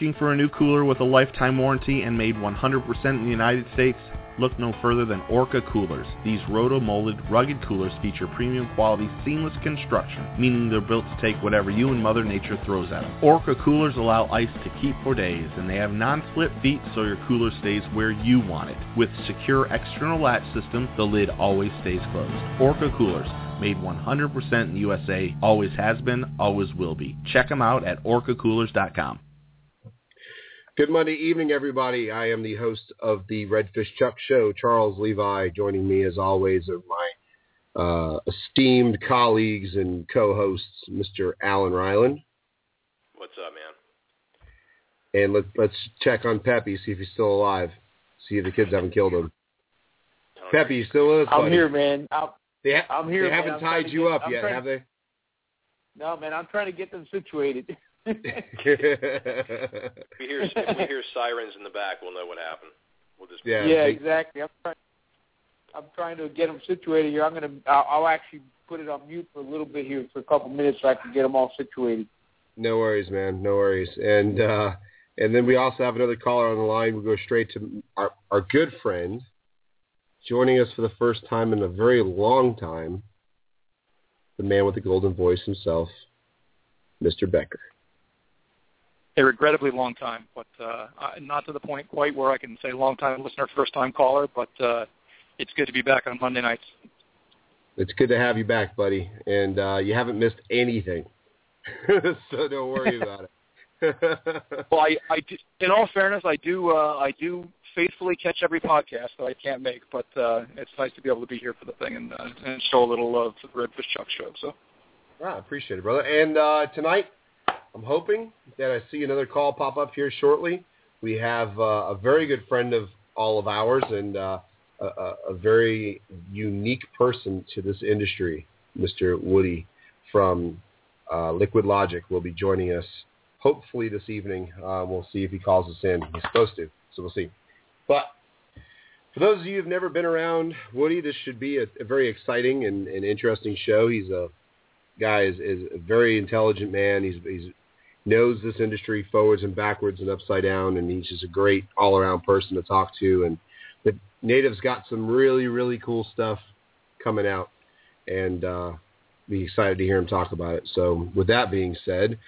Looking for a new cooler with a lifetime warranty and made 100% in the United States? Look no further than Orca Coolers. These roto-molded, rugged coolers feature premium quality, seamless construction, meaning they're built to take whatever you and Mother Nature throws at them. Orca coolers allow ice to keep for days, and they have non-slip feet so your cooler stays where you want it. With secure external latch system, the lid always stays closed. Orca Coolers, made 100% in the USA, always has been, always will be. Check them out at orcacoolers.com. Good Monday evening, everybody. I am the host of the Redfish Chuck Show, Charles Levi. Joining me, as always, are my uh, esteemed colleagues and co-hosts, Mr. Alan Ryland. What's up, man? And let's let's check on Peppy, see if he's still alive. See if the kids haven't killed him. Peppy, you still with us? I'm buddy? here, man. I'm, They, ha- I'm here. they man. haven't I'm tied you get- up I'm yet, trying- have they? No, man. I'm trying to get them situated. If we hear if we hear sirens in the back, we'll know what happened. We'll just Yeah. yeah, exactly. I'm trying. I'm trying to get them situated here. I'm gonna. I'll, I'll actually put it on mute for a little bit here for a couple minutes so I can get them all situated. No worries, man. No worries. And uh, and then we also have another caller on the line. We'll go straight to our, our good friend, joining us for the first time in a very long time, the man with the golden voice himself, Mr. Becker. A regrettably long time, but uh, not to the point quite where I can say long time listener, first time caller. But uh, it's good to be back on Monday nights. It's good to have you back, buddy. And uh, you haven't missed anything, so don't worry about it. Well, I, I do, in all fairness, I do uh, I do faithfully catch every podcast that I can't make, but uh, it's nice to be able to be here for the thing and, uh, and show a little love to the Redfish Chuck show. So Ah, I appreciate it, brother. And uh, tonight, I'm hoping that I see another call pop up here shortly. We have uh, a very good friend of all of ours and uh, a, a very unique person to this industry, Mr. Woody from uh, Liquid Logic, will be joining us hopefully this evening. Uh, we'll see if he calls us in. He's supposed to, so we'll see. But for those of you who've never been around Woody, this should be a, a very exciting and, and interesting show. He's a guy is, is a very intelligent man. He's he's knows this industry forwards and backwards and upside down, and he's just a great all around person to talk to. And the Native's got some really really cool stuff coming out, and uh, be excited to hear him talk about it. So with that being said.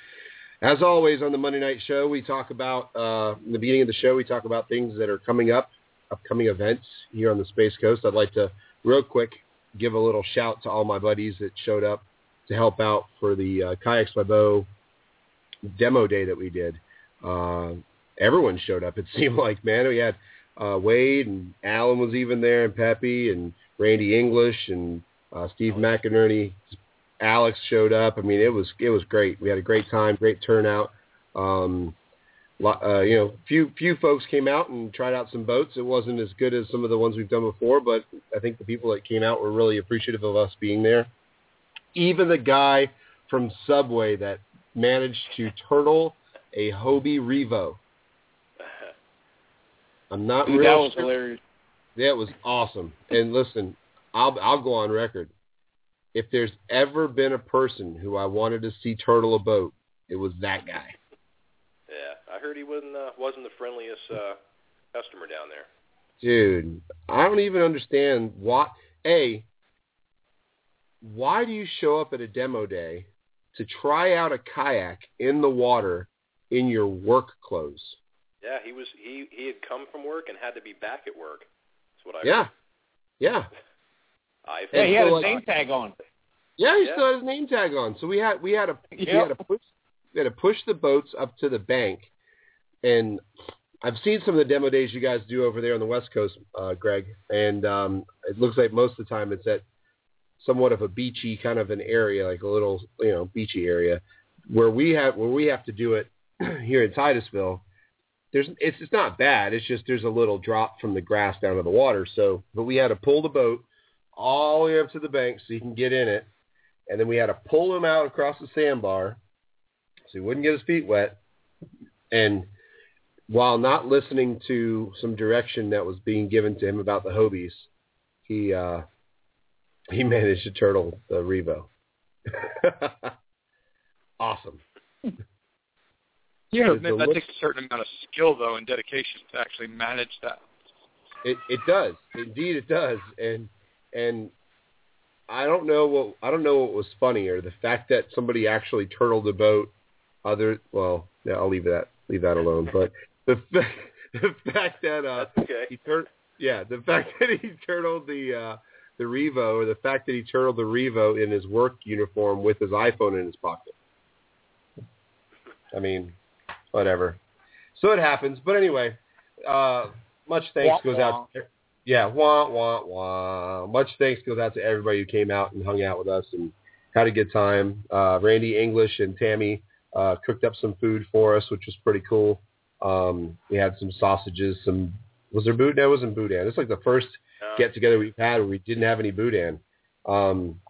As always on the Monday Night Show, we talk about uh, in the beginning of the show. We talk about things that are coming up, upcoming events here on the Space Coast. I'd like to real quick give a little shout to all my buddies that showed up to help out for the uh, Kayaks by Bo demo day that we did. Uh, everyone showed up. It seemed like man, we had uh, Wade and Alan was even there, and Peppy and Randy English and uh, Steve McInerney. Alex showed up. I mean, it was it was great. We had a great time, great turnout. Um, uh, you know, few few folks came out and tried out some boats. It wasn't as good as some of the ones we've done before, but I think the people that came out were really appreciative of us being there. Even the guy from Subway that managed to turtle a Hobie Revo. I'm not Dude, real that was sure- hilarious. that was awesome. And listen, I'll I'll go on record. If there's ever been a person who I wanted to see turtle a boat, it was that guy. Yeah, I heard he wasn't uh, wasn't the friendliest uh, customer down there. Dude, I don't even understand why. A, why do you show up at a demo day to try out a kayak in the water in your work clothes. Yeah, he was he he had come from work and had to be back at work. That's what I Yeah, heard. yeah, I Yeah, he had so, a like- name tag on. yeah. He Yeah. still had his name tag on. So we had we had to we had to push we had to push the boats up to the bank, and I've seen some of the demo days you guys do over there on the West Coast, uh, Greg, and um, it looks like most of the time it's at somewhat of a beachy kind of an area, like a little you know beachy area, where we have where we have to do it here in Titusville. There's it's it's not bad. It's just there's a little drop from the grass down to the water. So, but we had to pull the boat all the way up to the bank so you can get in it, and then we had to pull him out across the sandbar so he wouldn't get his feet wet. And while not listening to some direction that was being given to him about the Hobies, he uh, he managed to turtle the Revo. awesome. Yeah, that takes a certain amount of skill though and dedication to actually manage that. It it does. Indeed it does. And and I don't know what I don't know what was funnier, the fact that somebody actually turtled the boat other well, yeah, I'll leave that leave that alone. But the fa- the fact that uh okay. he tur- yeah, the fact that he turtled the uh the Revo or the fact that he turtled the Revo in his work uniform with his iPhone in his pocket. I mean, whatever. So it happens. But anyway, uh much thanks Wah, goes wah. out yeah, wah wah wah. Much thanks goes out to everybody who came out and hung out with us and had a good time. Uh Randy English and Tammy uh cooked up some food for us, which was pretty cool. Um we had some sausages, some was there boudin? No, it wasn't boudin. It's like the first Uh, get together we've had where we didn't have any boudin. Um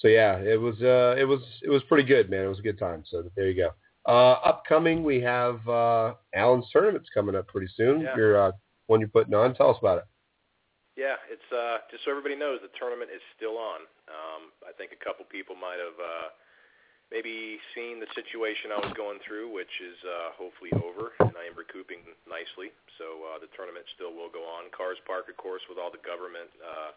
so yeah, it was uh it was it was pretty good, man. It was a good time. So there you go. Uh upcoming we have uh Alan's tournament's coming up pretty soon. Yeah. Your uh one you're putting on. Tell us about it. Yeah, it's uh, just so everybody knows the tournament is still on. Um, I think a couple people might have uh, maybe seen the situation I was going through, which is uh, hopefully over, and I am recouping nicely. So uh, the tournament still will go on. KARS Park, of course, with all the government uh,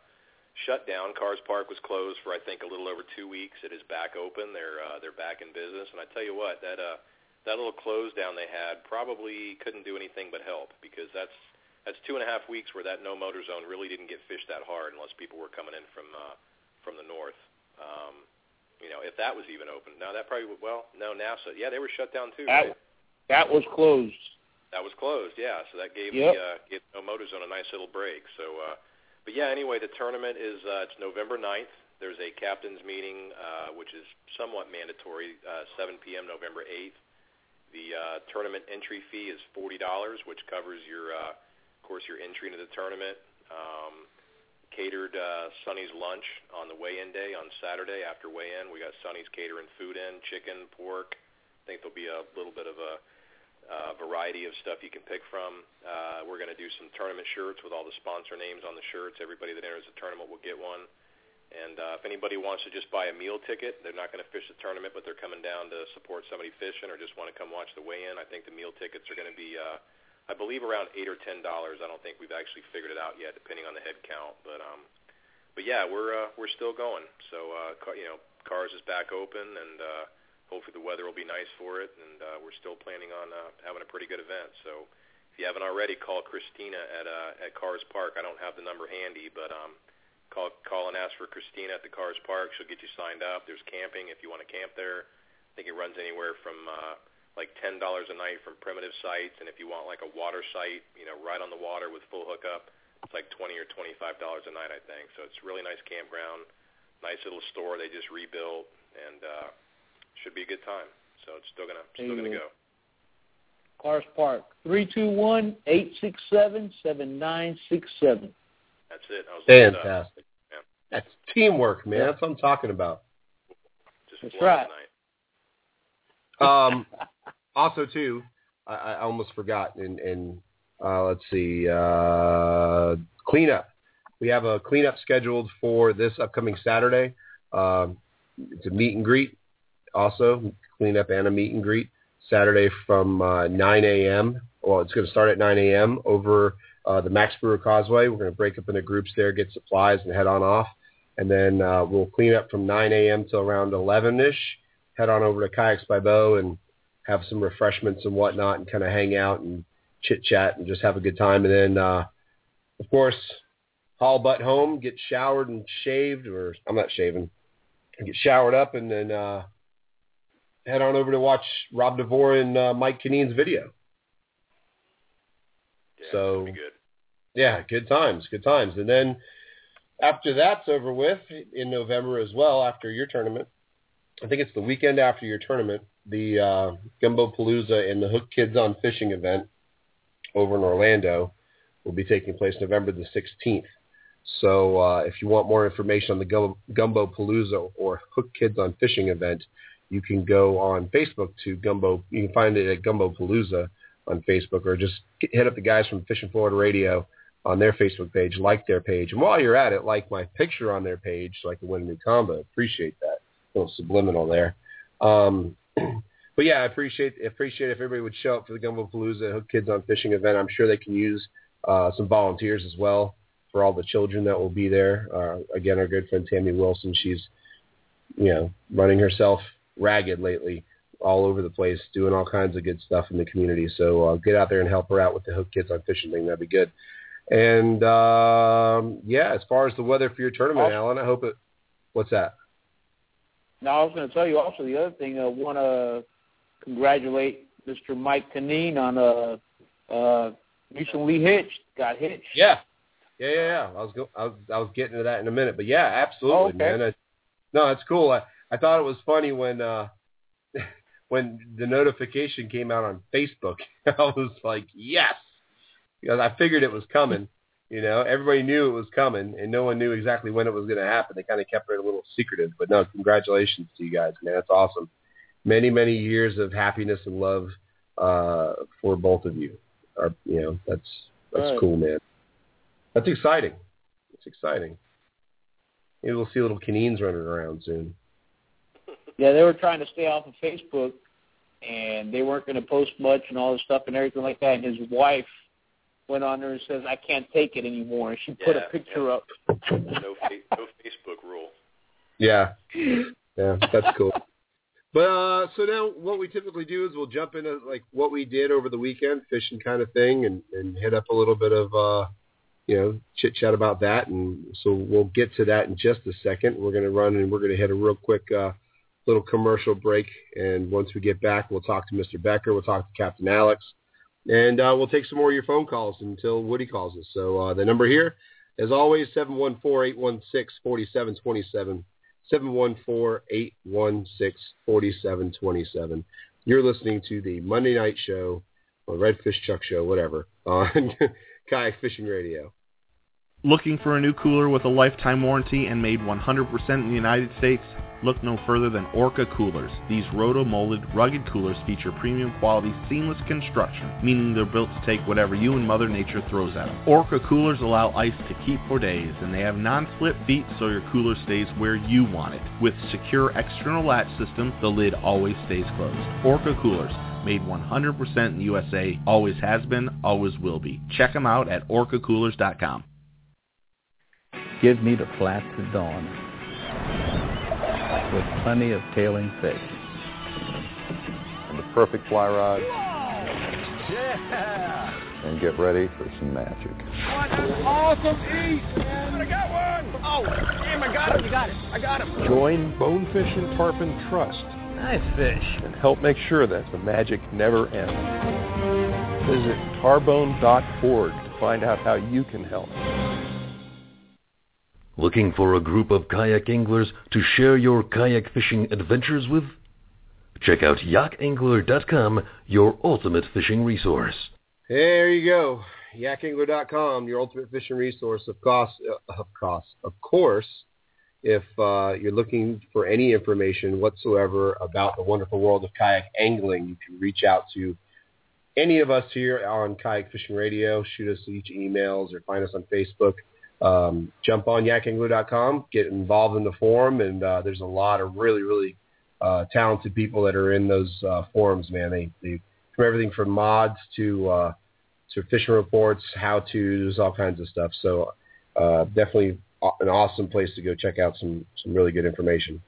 shutdown, KARS Park was closed for I think a little over two weeks. It is back open. They're uh, they're back in business, and I tell you what, that uh, that little close down they had probably couldn't do anything but help because that's that's two and a half weeks where that no motor zone really didn't get fished that hard unless people were coming in from uh, from the north. Um, you know, if that was even open. Now that probably would, well, no NASA. Yeah, they were shut down too. That right? that was closed. That was closed. Yeah, so that gave Yep. the uh, gave no motor zone a nice little break. So, uh, but yeah, anyway, the tournament is uh, it's November 9th. There's a captain's meeting, uh, which is somewhat mandatory, uh, 7 p.m. November 8th. The uh, tournament entry fee is forty dollars, which covers your, uh, of course, your entry into the tournament. Um, catered uh, Sonny's lunch on the weigh-in day on Saturday after weigh-in. We got Sonny's catering food in, chicken, pork. I think there'll be a little bit of a uh, variety of stuff you can pick from. Uh, we're going to do some tournament shirts with all the sponsor names on the shirts. Everybody that enters the tournament will get one. And uh, if anybody wants to just buy a meal ticket, they're not going to fish the tournament, but they're coming down to support somebody fishing or just want to come watch the weigh-in. I think the meal tickets are going to be, uh, I believe, around eight or ten dollars. I don't think we've actually figured it out yet, depending on the head count. But um, but yeah, we're uh, we're still going. So uh, car, you know, KARS is back open, and uh, hopefully the weather will be nice for it. And uh, we're still planning on uh, having a pretty good event. So if you haven't already, call Christina at uh, at KARS Park. I don't have the number handy, but um, call call and ask for Christina at the KARS Park. She'll get you signed up. There's camping if you want to camp there. I think it runs anywhere from uh, like ten dollars a night from primitive sites, and if you want like a water site, you know, right on the water with full hookup, it's like twenty or twenty five dollars a night, I think. So it's a really nice campground, nice little store they just rebuilt, and uh, should be a good time. So it's still gonna still gonna go. KARS Park. Three two one eight six seven seven nine six seven. That's it. I was looking it up. Fantastic. Yeah. That's teamwork, man. Yeah. That's what I'm talking about. Just That's right. tonight. Um, also, too, I, I almost forgot. And, and uh, let's see, uh, cleanup. We have a cleanup scheduled for this upcoming Saturday. Um, it's a meet and greet. Also, cleanup and a meet and greet Saturday from uh, 9 a.m. Well, it's going to start at 9 a.m. over uh, the Max Brewer Causeway. We're going to break up into groups there, get supplies, and head on off. And then uh, we'll clean up from 9 a.m. till around 11ish. head on over to Kayaks by Bo and have some refreshments and whatnot and kind of hang out and chit chat and just have a good time. And then, uh, of course, haul butt home, get showered and shaved, or I'm not shaving, get showered up, and then uh, head on over to watch Rob DeVore and uh, Mike Kineen's video. Yeah, So- good. Yeah, good times, good times. And then after that's over with in November as well, after your tournament, I think it's the weekend after your tournament, the uh, Gumbo Palooza and the Hook Kids on Fishing event over in Orlando will be taking place November the 16th. So uh, if you want more information on the Gumbo, Palooza or Hook Kids on Fishing event, you can go on Facebook to Gumbo. You can find it at Gumbo Palooza on Facebook, or just hit up the guys from Fishing Florida Radio on their Facebook page, like their page, and while you're at it, like my picture on their page, so I can win a new combo. Appreciate that. A little subliminal there. Um, but yeah, I appreciate appreciate if everybody would show up for the Gumbo Palooza Hook Kids on Fishing event. I'm sure they can use uh, some volunteers as well for all the children that will be there. Uh, again, our good friend Tammy Wilson, she's you know running herself ragged lately, all over the place, doing all kinds of good stuff in the community. So uh, get out there and help her out with the Hook Kids on Fishing thing. That'd be good. And um, yeah, as far as the weather for your tournament, Alan, I hope it. What's that? Now I was going to tell you also the other thing. I want to congratulate Mr. Mike Kaneen on uh, uh, recently hitched. Got hitched. Yeah, yeah, yeah. yeah. I was go- I was I was getting to that in a minute, but yeah, absolutely, Oh, okay. man. I, no, it's cool. I I thought it was funny when uh when the notification came out on Facebook. I was like, yes, because I figured it was coming. You know, everybody knew it was coming, and no one knew exactly when it was going to happen. They kind of kept it a little secretive. But no, congratulations to you guys, man. That's awesome. Many, many years of happiness and love uh, for both of you. Are you know, that's that's Right. cool, man. That's exciting. It's exciting. Maybe we'll see little canines running around soon. Yeah, they were trying to stay off of Facebook, and they weren't going to post much and all this stuff and everything like that. And his wife went on there and says, "I can't take it anymore." And she put a picture up. No, fa- no Facebook rule. Yeah, yeah, that's cool. But uh, so now what we typically do is we'll jump into like what we did over the weekend, fishing kind of thing, and and hit up a little bit of uh, you know chit chat about that, and so we'll get to that in just a second. We're gonna run and we're gonna hit a real quick uh, little commercial break, and once we get back, we'll talk to Mr. Becker, we'll talk to Captain Alex, and uh, we'll take some more of your phone calls until Woody calls us. So uh, the number here, as always, seven one four eight one six forty seven twenty seven. 714-816-4727. You're listening to the Monday Night Show or Redfish Chuck Show, whatever, on Kayak Fishing Radio. Looking for a new cooler with a lifetime warranty and made 100% in the United States? Look no further than Orca coolers. These roto-molded, rugged coolers feature premium quality, seamless construction, meaning they're built to take whatever you and Mother Nature throws at them. Orca coolers allow ice to keep for days, and they have non-slip feet so your cooler stays where you want it. With secure external latch system, the lid always stays closed. Orca coolers, made 100% in USA, always has been, always will be. Check them out at orcacoolers.com. Give me the flats at dawn with plenty of tailing fish. and the perfect fly rod. And get ready for some magic. Oh, that's awesome eat! I got one! Oh, damn, I got him, you got it, I got him. Join Bonefish and Tarpon Trust Nice fish. and help make sure that the magic never ends. Visit tarbone.org to find out how you can help. Looking for a group of kayak anglers to share your kayak fishing adventures with? Check out yakangler.com, your ultimate fishing resource. There you go. Yakangler.com, your ultimate fishing resource. Of course, uh, of course, of course, if uh, you're looking for any information whatsoever about the wonderful world of kayak angling, you can reach out to any of us here on Kayak Fishing Radio. Shoot us each emails or find us on Facebook. Um, jump on yakangler.com, get involved in the forum, and uh, there's a lot of really, really uh, talented people that are in those uh, forums, man. They, they from everything from mods to uh, to fishing reports, how tos, all kinds of stuff. So uh, definitely an awesome place to go check out some some really good information.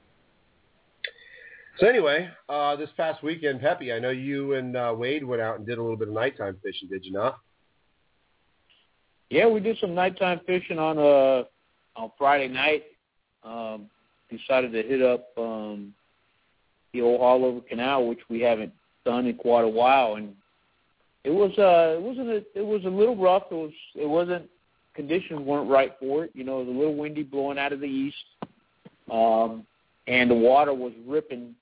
So anyway, uh, this past weekend, Peppy, I know you and uh, Wade went out and did a little bit of nighttime fishing, did you not? Yeah, we did some nighttime fishing on uh on Friday night. Um, decided to hit up um, the old Haulover Canal, which we haven't done in quite a while, and it was uh it wasn't a, it was a little rough. It was it wasn't conditions weren't right for it. You know, it was a little windy blowing out of the east, um, and the water was ripping.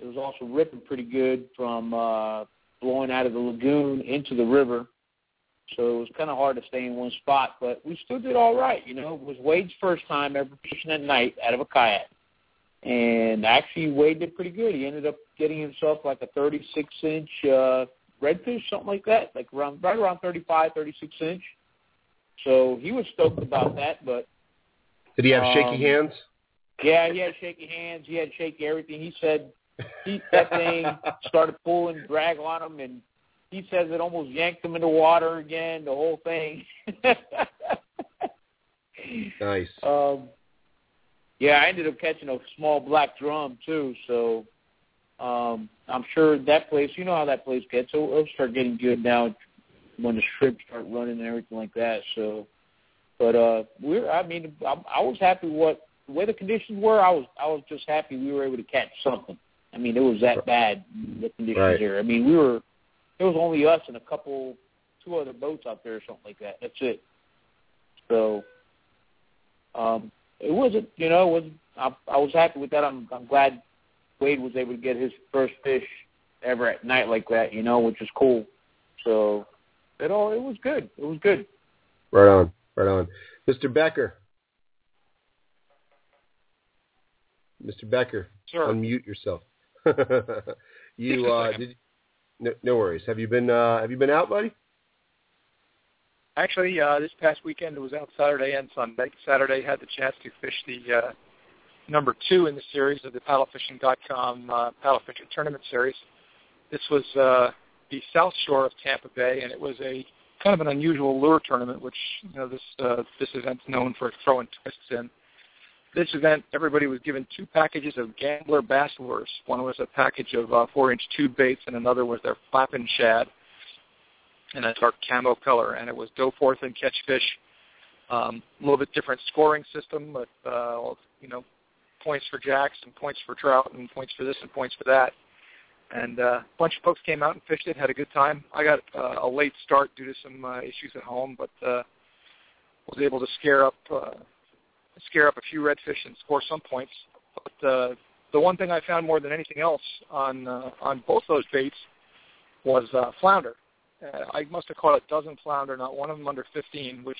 It was also ripping pretty good from uh, blowing out of the lagoon into the river. So it was kind of hard to stay in one spot, but we still did all right. You know, it was Wade's first time ever fishing at night out of a kayak, and actually Wade did pretty good. He ended up getting himself like a 36 inch uh, redfish, something like that, like around right around 35, 36 inch. So he was stoked about that, but did he have um, shaky hands? Yeah, he had shaky hands. He had shaky everything. He said he that thing started pulling drag on him, and he says it almost yanked him into water again. The whole thing. nice. Um, yeah, I ended up catching a small black drum too, so um, I'm sure that place. You know how that place gets. It'll, it'll start getting good now when the shrimp start running and everything like that. So, but uh, we're. I mean, I, I was happy what the way the conditions were. I was. I was just happy we were able to catch something. I mean, it was that bad the conditions Right. here. I mean, we were. It was only us and a couple, two other boats out there or something like that. That's it. So, um, it wasn't. You know, it wasn't. I, I was happy with that. I'm. I'm glad Wade was able to get his first fish ever at night like that. You know, which is cool. So, it all. It was good. It was good. Right on, right on. Mr. Becker. Mr. Becker, Sure. unmute yourself. you uh, did. No, worries. Have you been uh, Have you been out, buddy? Actually, uh, this past weekend was out Saturday and Sunday. Saturday had the chance to fish the uh, number two in the series of the paddlefishing.com uh, paddle fishing tournament series. This was uh, the south shore of Tampa Bay, and it was a kind of an unusual lure tournament, which you know this uh, this event's known for throwing twists in. This event, everybody was given two packages of Gambler bass lures. One was a package of uh, four-inch tube baits, and another was their flapping shad in a dark camo color, and it was go forth and catch fish. Um, a little bit different scoring system, but uh, you know, points for jacks and points for trout and points for this and points for that. And uh, a bunch of folks came out and fished it, had a good time. I got uh, a late start due to some uh, issues at home, but uh, was able to scare up uh, scare up a few redfish and score some points. But uh, the one thing I found more than anything else on uh, on both those baits was uh, flounder. Uh, I must have caught a dozen flounder, not one of them under 15, which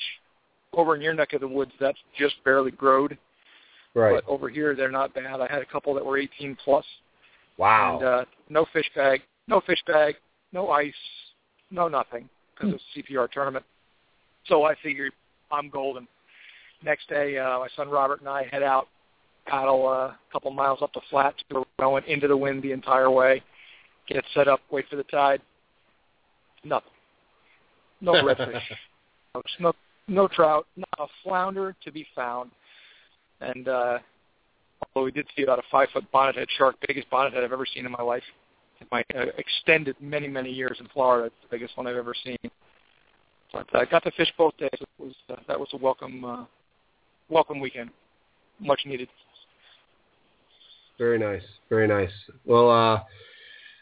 over in your neck of the woods, that's just barely growed. Right. But over here, they're not bad. I had a couple that were 18 plus. Wow. And uh, no fish bag, no fish bag, no ice, no nothing because it's a CPR tournament. So I figured I'm golden. Next day, uh, my son Robert and I head out, paddle uh, a couple miles up the flat, going into the wind the entire way, get set up, wait for the tide. Nothing. No redfish. no no trout, not a flounder to be found. And uh, although we did see about a five foot bonnethead shark, biggest bonnethead I've ever seen in my life. In my uh, extended many many years in Florida, it's the biggest one I've ever seen. But I got to fish both days. It was uh, that was a welcome uh, welcome weekend, much needed. Very nice. Very nice. Well, uh,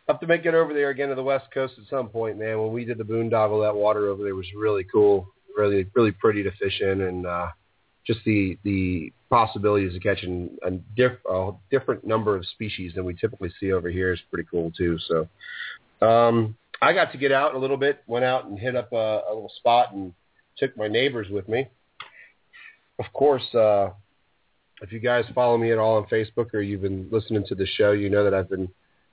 have to make it over there again to the West Coast at some point, man. When we did the boondoggle, that water over there was really cool, really, really pretty to fish in, and uh, just the the possibilities of catching a, diff, a different number of species than we typically see over here is pretty cool too. So, um, I got to get out a little bit, went out and hit up a, a little spot, and took my neighbors with me. Of course, uh, if you guys follow me at all on Facebook or you've been listening to the show, you know that I've been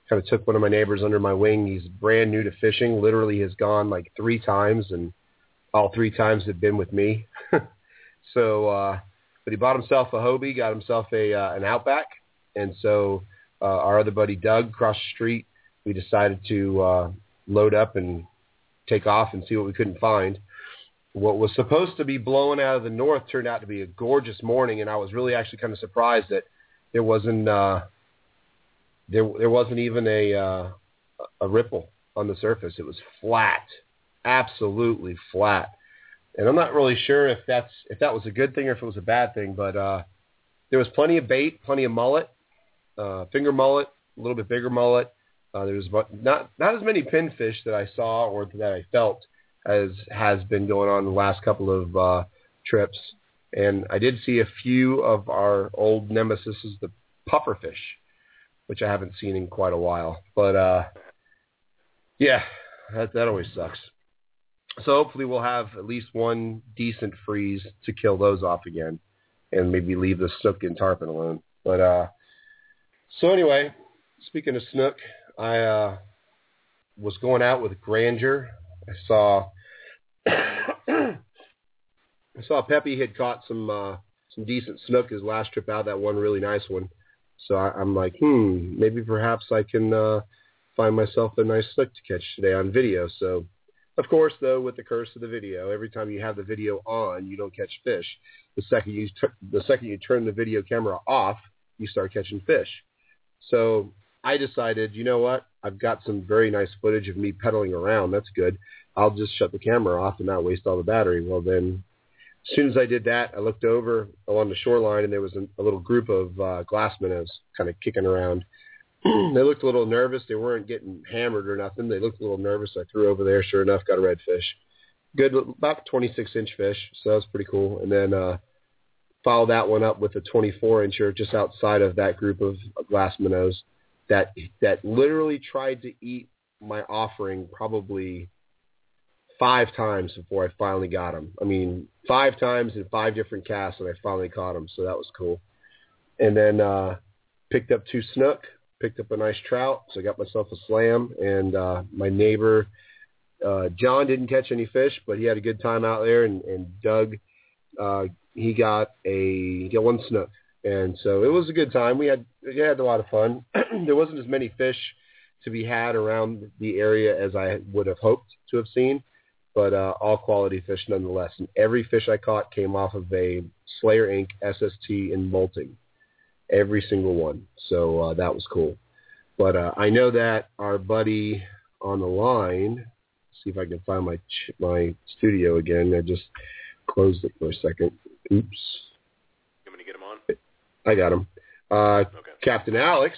kind of took one of my neighbors under my wing. He's brand new to fishing. Literally has gone like three times, and all three times have been with me. so, uh, but he bought himself a Hobie, got himself a uh, an Outback, and so uh, our other buddy Doug across the street, we decided to uh, load up and take off and see what we couldn't find. What was supposed to be blowing out of the north turned out to be a gorgeous morning, and I was really actually kind of surprised that there wasn't uh, there there wasn't even a uh, a ripple on the surface. It was flat, absolutely flat. And I'm not really sure if that's if that was a good thing or if it was a bad thing, but uh, there was plenty of bait, plenty of mullet, uh, finger mullet, a little bit bigger mullet. Uh, there was not not as many pinfish that I saw or that I felt as has been going on the last couple of uh, trips. And I did see a few of our old nemesis, the pufferfish, which I haven't seen in quite a while. But uh, yeah, that that always sucks. So hopefully we'll have at least one decent freeze to kill those off again, and maybe leave the snook and tarpon alone. But uh, so anyway, speaking of snook, I uh, was going out with Grandeur. I saw I saw Peppy had caught some uh, some decent snook his last trip out. That one really nice one. So I, I'm like, hmm, maybe perhaps I can uh, find myself a nice snook to catch today on video. So, of course, though, with the curse of the video, every time you have the video on, you don't catch fish. The second you t- the second you turn the video camera off, you start catching fish. So I decided, you know what? I've got some very nice footage of me pedaling around. That's good. I'll just shut the camera off and not waste all the battery. Well, then, as soon as I did that, I looked over along the shoreline and there was a, a little group of uh, glass minnows kind of kicking around. they looked a little nervous. They weren't getting hammered or nothing. They looked a little nervous. I threw over there. Sure enough, got a redfish. Good, about 26 inch fish. So that was pretty cool. And then uh, followed that one up with a 24 incher just outside of that group of glass minnows that that literally tried to eat my offering probably five times before I finally got him. I mean, five times in five different casts, and I finally caught him. So that was cool. And then uh, picked up two snook, picked up a nice trout. So I got myself a slam. And uh, my neighbor uh, John didn't catch any fish, but he had a good time out there. And, and Doug, uh, he got a he got one snook. And so it was a good time. We had we had a lot of fun. there wasn't as many fish to be had around the area as I would have hoped to have seen but uh, all quality fish nonetheless. And every fish I caught came off of a Slayer Inc. SST in molting, every single one. So uh, that was cool. But uh, I know that our buddy on the line. See if I can find my ch- my studio again. I just closed it for a second. Oops. You want me to get him on? I got him. Uh, Okay. Captain Alex.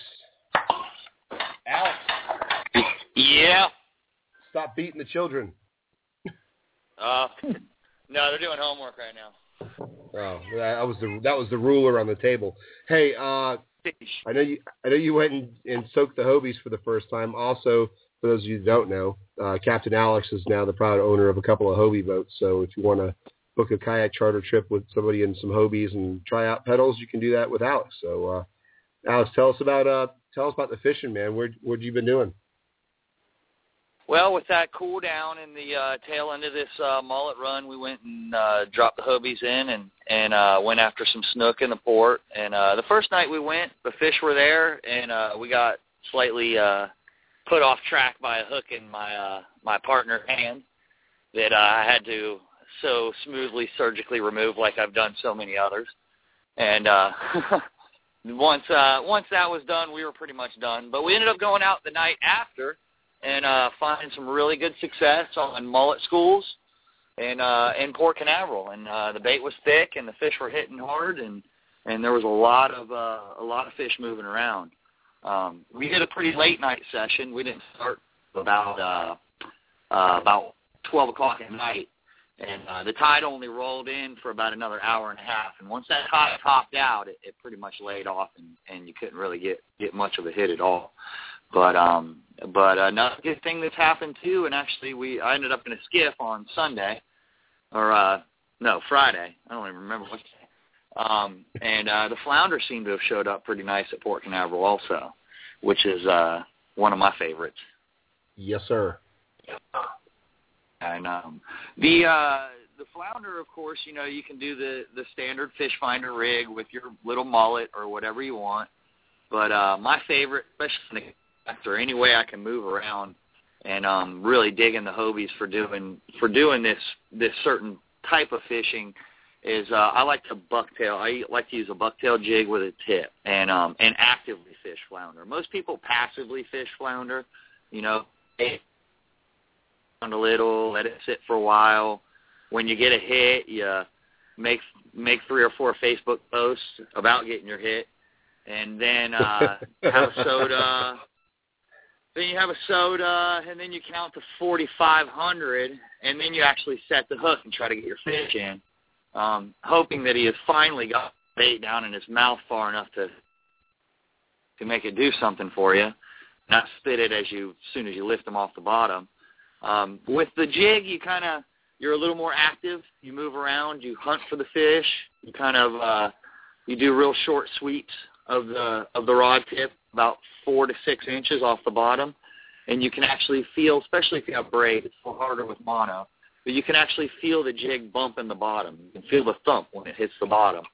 Alex, Yeah. stop beating the children. Uh, no, they're doing homework right now. Oh, that was the that was the ruler on the table. Hey, uh, I know you I know you went and, and soaked the Hobies for the first time. Also, for those of you who don't know, uh, Captain Alex is now the proud owner of a couple of Hobie boats. So if you want to book a kayak charter trip with somebody in some Hobies and try out pedals, you can do that with Alex. So, uh, Alex, tell us about uh, tell us about the fishing, man. Where what you been doing? Well, with that cool down in the uh, tail end of this uh, mullet run, we went and uh, dropped the Hobies in and and uh, went after some snook in the port. And uh, the first night we went, the fish were there, and uh, we got slightly uh, put off track by a hook in my uh, my partner hand that uh, I had to so smoothly surgically remove, like I've done so many others. And uh, once uh, once that was done, we were pretty much done. But we ended up going out the night after and uh, finding some really good success on mullet schools and uh, in Port Canaveral. And uh, the bait was thick, and the fish were hitting hard, and and there was a lot of uh, a lot of fish moving around. Um, we did a pretty late night session. We didn't start about uh, uh, about twelve o'clock at night, and uh, the tide only rolled in for about another hour and a half. And once that tide topped out, it, it pretty much laid off, and, and you couldn't really get get much of a hit at all. But um, but another good thing that's happened too, and actually we I ended up in a skiff on Sunday, or uh, no Friday. I don't even remember what. Um, and uh, the flounder seemed to have showed up pretty nice at Port Canaveral also, which is uh, one of my favorites. Yes, sir. And um, the uh, the flounder, of course, you know you can do the the standard fish finder rig with your little mullet or whatever you want. But uh, my favorite, especially or any way I can move around, and um, really digging the Hobies for doing for doing this this certain type of fishing is uh, I like to bucktail. I like to use a bucktail jig with a tip and um and actively fish flounder. Most people passively fish flounder. You know, a little, let it sit for a while. When you get a hit, you make make three or four Facebook posts about getting your hit, and then uh, have a soda. Then you have a soda, and then you count to 4,500, and then you actually set the hook and try to get your fish in, um, hoping that he has finally got bait down in his mouth far enough to to make it do something for you, not spit it as you as soon as you lift him off the bottom. Um, with the jig, you kind of you're a little more active. You move around. You hunt for the fish. You kind of uh, you do real short sweeps of the of the rod tip, about four to six inches off the bottom, and you can actually feel, especially if you have braid, it's a little harder with mono, but you can actually feel the jig bump in the bottom. You can feel the thump when it hits the bottom.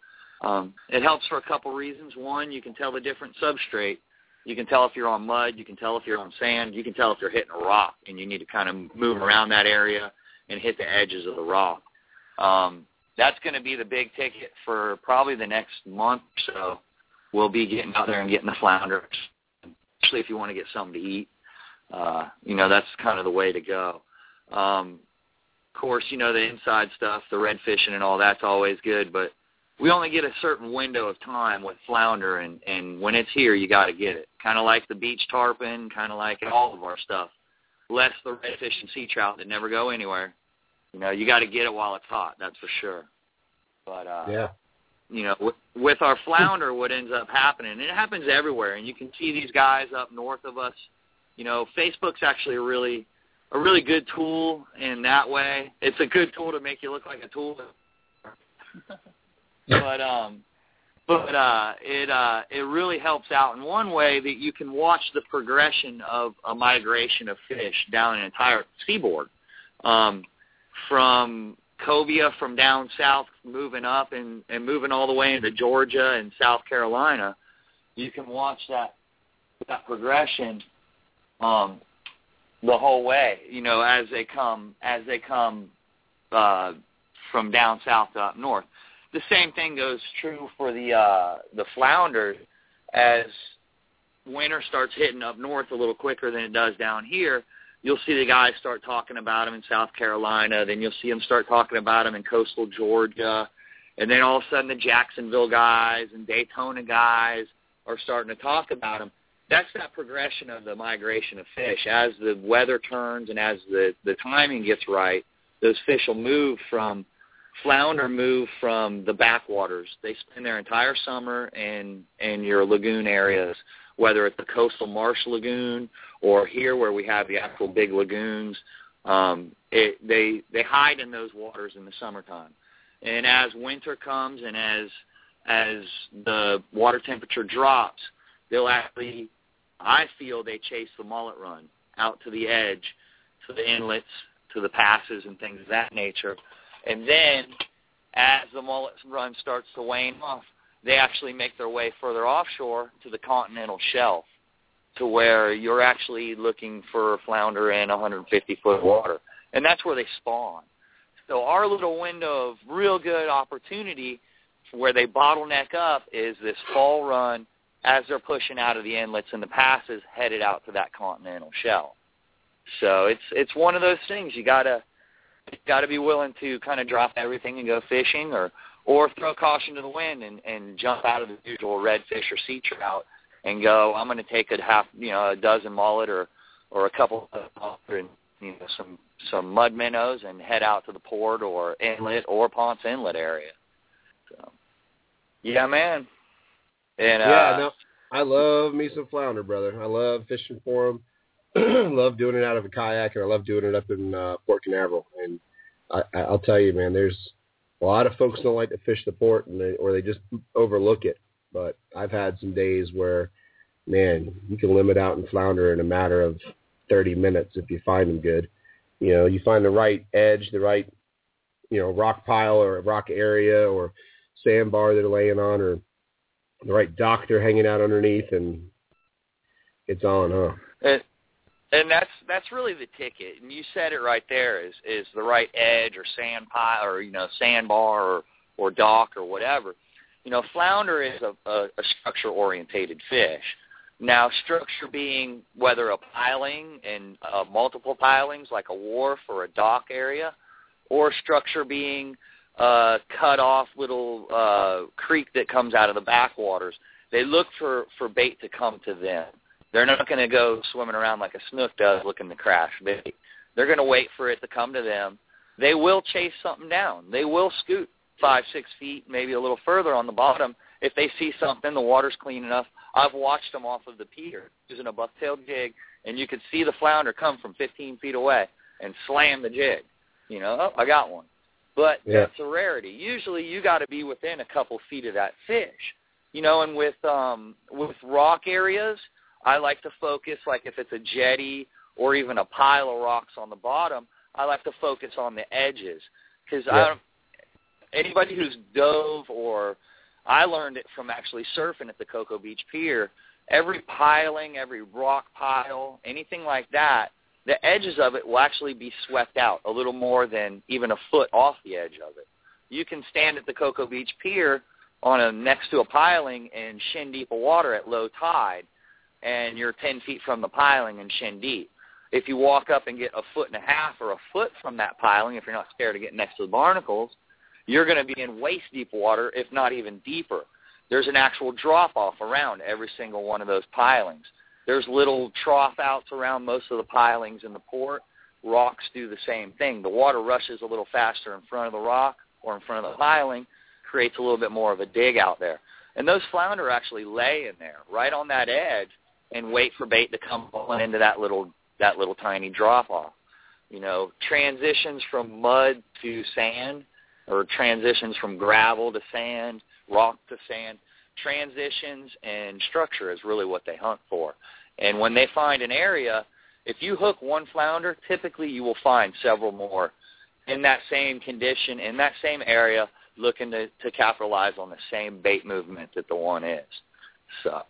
Um, it helps for a couple reasons. One, you can tell the different substrate. You can tell if you're on mud. You can tell if you're on sand. You can tell if you're hitting a rock, and you need to kind of move around that area and hit the edges of the rock. Um, that's going to be the big ticket for probably the next month or so. We'll be getting out there and getting the flounders, especially if you want to get something to eat. Uh, you know, that's kind of the way to go. Um, of course, you know, the inside stuff, the red fishing and all that's always good, but we only get a certain window of time with flounder, and, and when it's here, you got to get it. Kind of like the beach tarpon, kind of like all of our stuff. Less the redfish and sea trout that never go anywhere. You know, you got to get it while it's hot. That's for sure. But uh, yeah, you know, with, with our flounder, what ends up happening, and it happens everywhere, and you can see these guys up north of us. You know, Facebook's actually a really a really good tool in that way. It's a good tool to make you look like a tool. but um but uh it uh it really helps out in one way that you can watch the progression of a migration of fish down an entire seaboard. Um from cobia from down south moving up and, and moving all the way into Georgia and South Carolina, you can watch that that progression um the whole way, you know, as they come as they come uh from down south to up north. The same thing goes true for the uh the flounders as winter starts hitting up north a little quicker than it does down here you'll see the guys start talking about them in South Carolina. Then you'll see them start talking about them in coastal Georgia. And then all of a sudden the Jacksonville guys and Daytona guys are starting to talk about them. That's that progression of the migration of fish. As the weather turns and as the, the timing gets right, those fish will move from flounder move from the backwaters. They spend their entire summer in in your lagoon areas, whether it's the coastal marsh lagoon or here where we have the actual big lagoons. Um, it, they they hide in those waters in the summertime, and as winter comes and as as the water temperature drops, they'll actually, I feel, they chase the mullet run out to the edge, to the inlets, to the passes, and things of that nature. And then, as the mullet run starts to wane off, they actually make their way further offshore to the continental shelf to where you're actually looking for flounder in 150 foot water, and that's where they spawn. So our little window of real good opportunity where they bottleneck up is this fall run as they're pushing out of the inlets and the passes headed out to that continental shelf. So it's it's one of those things you gotta you gotta be willing to kind of drop everything and go fishing or or throw caution to the wind and, and jump out of the usual redfish or sea trout and go, I'm going to take a half, you know, a dozen mullet or or a couple of and you know some some mud minnows and head out to the port or inlet or Ponce Inlet area. So, yeah, man. And yeah, uh, no, I love me some flounder, brother. I love fishing for them. love doing it out of a kayak, and I love doing it up in uh, Port Canaveral. I, I'll tell you, man, there's a lot of folks don't like to fish the port, and they, or they just overlook it. But I've had some days where, man, you can limit out and flounder in a matter of 30 minutes if you find them good. You know, you find the right edge, the right, you know, rock pile or rock area or sandbar they're laying on or the right dock they're hanging out underneath and it's on, huh? And, and that's that's really the ticket. And you said it right there is is the right edge or sand pile or you know sandbar or or dock or whatever. You know, flounder is a, a, a structure-orientated fish. Now, structure being whether a piling and uh, multiple pilings like a wharf or a dock area, or structure being uh, cut off little uh, creek that comes out of the backwaters. They look for, for bait to come to them. They're not going to go swimming around like a snook does looking to crash bait. They're going to wait for it to come to them. They will chase something down. They will scoot five, six feet, maybe a little further on the bottom if they see something. The water's clean enough. I've watched them off of the pier using a bucktail jig, and you could see the flounder come from 15 feet away and slam the jig. You know, oh, I got one. But Yeah. that's a rarity. Usually, you got to be within a couple feet of that fish. You know, and with um with rock areas, I like to focus like if it's a jetty or even a pile of rocks on the bottom, I like to focus on the edges because I Yeah. don't anybody who's dove or I learned it from actually surfing at the Cocoa Beach Pier. Every piling, every rock pile, anything like that, the edges of it will actually be swept out a little more than even a foot off the edge of it. You can stand at the Cocoa Beach Pier on a next to a piling in shin deep of water at low tide, and you're 10 feet from the piling and shin deep. If you walk up and get a foot and a half or a foot from that piling, if you're not scared of getting next to the barnacles, you're going to be in waist deep water, if not even deeper. There's an actual drop off around every single one of those pilings. There's little trough outs around most of the pilings in the port. Rocks do the same thing. The water rushes a little faster in front of the rock or in front of the piling, creates a little bit more of a dig out there. And those flounder actually lay in there, right on that edge, and wait for bait to come into that little that little tiny drop off. You know, transitions from mud to sand or transitions from gravel to sand, rock to sand, transitions and structure is really what they hunt for. And when they find an area, if you hook one flounder, typically you will find several more in that same condition, in that same area, looking to, to capitalize on the same bait movement that the one is. So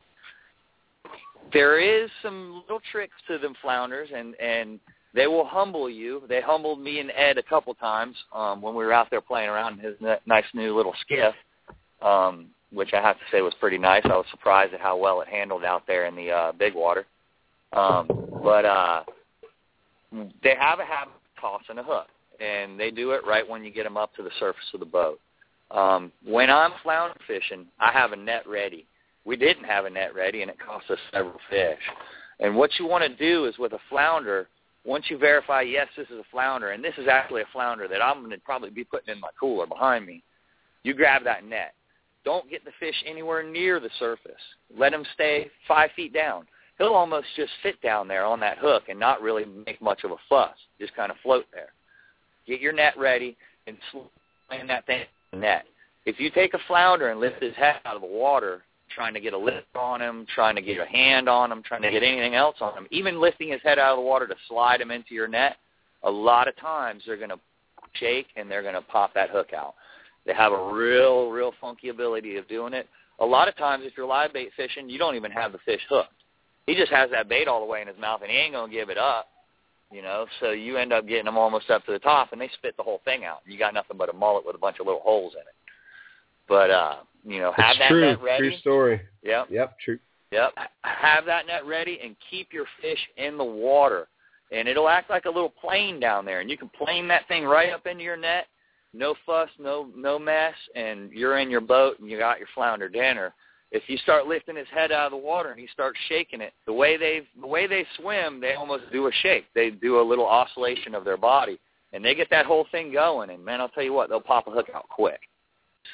there is some little tricks to them flounders, and and they will humble you. They humbled me and Ed a couple times um, when we were out there playing around in his n- nice new little skiff, um, which I have to say was pretty nice. I was surprised at how well it handled out there in the uh, big water. Um, but uh, they have a habit of tossing a hook, and they do it right when you get them up to the surface of the boat. Um, when I'm flounder fishing, I have a net ready. We didn't have a net ready, and it cost us several fish. And what you want to do is with a flounder, once you verify, yes, this is a flounder, and this is actually a flounder that I'm going to probably be putting in my cooler behind me, you grab that net. Don't get the fish anywhere near the surface. Let him stay five feet down. He'll almost just sit down there on that hook and not really make much of a fuss, just kind of float there. Get your net ready and slam that thing in the net. If you take a flounder and lift his head out of the water, trying to get a lift on him, trying to get a hand on him, trying to get anything else on him, even lifting his head out of the water to slide him into your net, a lot of times they're going to shake and they're going to pop that hook out. They have a real, real funky ability of doing it. A lot of times if you're live bait fishing, you don't even have the fish hooked. He just has that bait all the way in his mouth and he ain't going to give it up. You know, so you end up getting them almost up to the top, and they spit the whole thing out. You got nothing but a mullet with a bunch of little holes in it. But uh, you know, have It's that true. net ready. True story. Yep. Yep. True. Yep. Have that net ready and keep your fish in the water. And it'll act like a little plane down there. And you can plane that thing right up into your net. No fuss, no no mess, and you're in your boat and you got your flounder dinner. If you start lifting his head out of the water and he starts shaking it, the way they the way they swim, they almost do a shake. They do a little oscillation of their body, and they get that whole thing going. And man, I'll tell you what, they'll pop a hook out quick.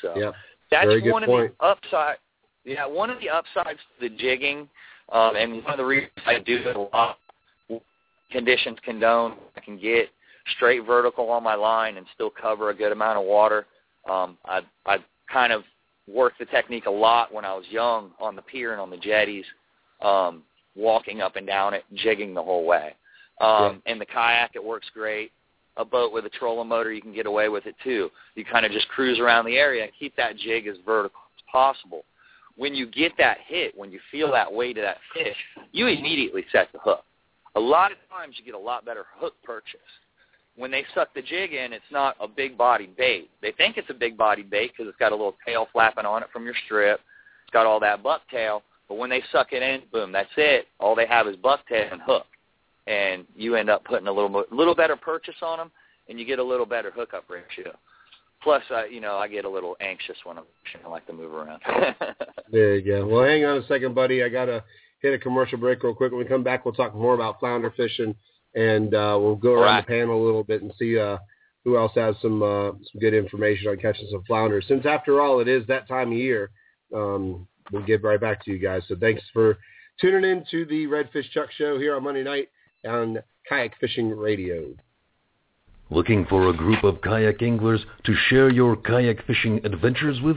So Yep. That's Very good one point. of the upside. Yeah, one of the upsides to the jigging, um, and one of the reasons I do it a lot. Conditions condone, I can get straight vertical on my line and still cover a good amount of water. Um, I I kind of worked the technique a lot when I was young on the pier and on the jetties, um, walking up and down it, jigging the whole way. Um, In the kayak, it works great. A boat with a trolling motor, you can get away with it too. You kind of just cruise around the area and keep that jig as vertical as possible. When you get that hit, when you feel that weight of that fish, you immediately set the hook. A lot of times you get a lot better hook purchase. when they suck the jig in, it's not a big body bait. They think it's a big body bait because it's got a little tail flapping on it from your strip. It's got all that bucktail. But when they suck it in, boom, that's it. All they have is bucktail and hook, and you end up putting a little little better purchase on them, and you get a little better hookup ratio. Plus, uh, you know, I get a little anxious when I'm fishing. I like to move around. there you go. Well, hang on a second, buddy. I gotta hit a commercial break real quick. When we come back, we'll talk more about flounder fishing, and uh, we'll go around right. the panel a little bit and see uh, who else has some uh, some good information on catching some flounders. Since after all, it is that time of year. Um, we'll get right back to you guys. So thanks for tuning in to the Redfish Chuck Show here on Monday night on Kayak Fishing Radio. Looking for a group of kayak anglers to share your kayak fishing adventures with?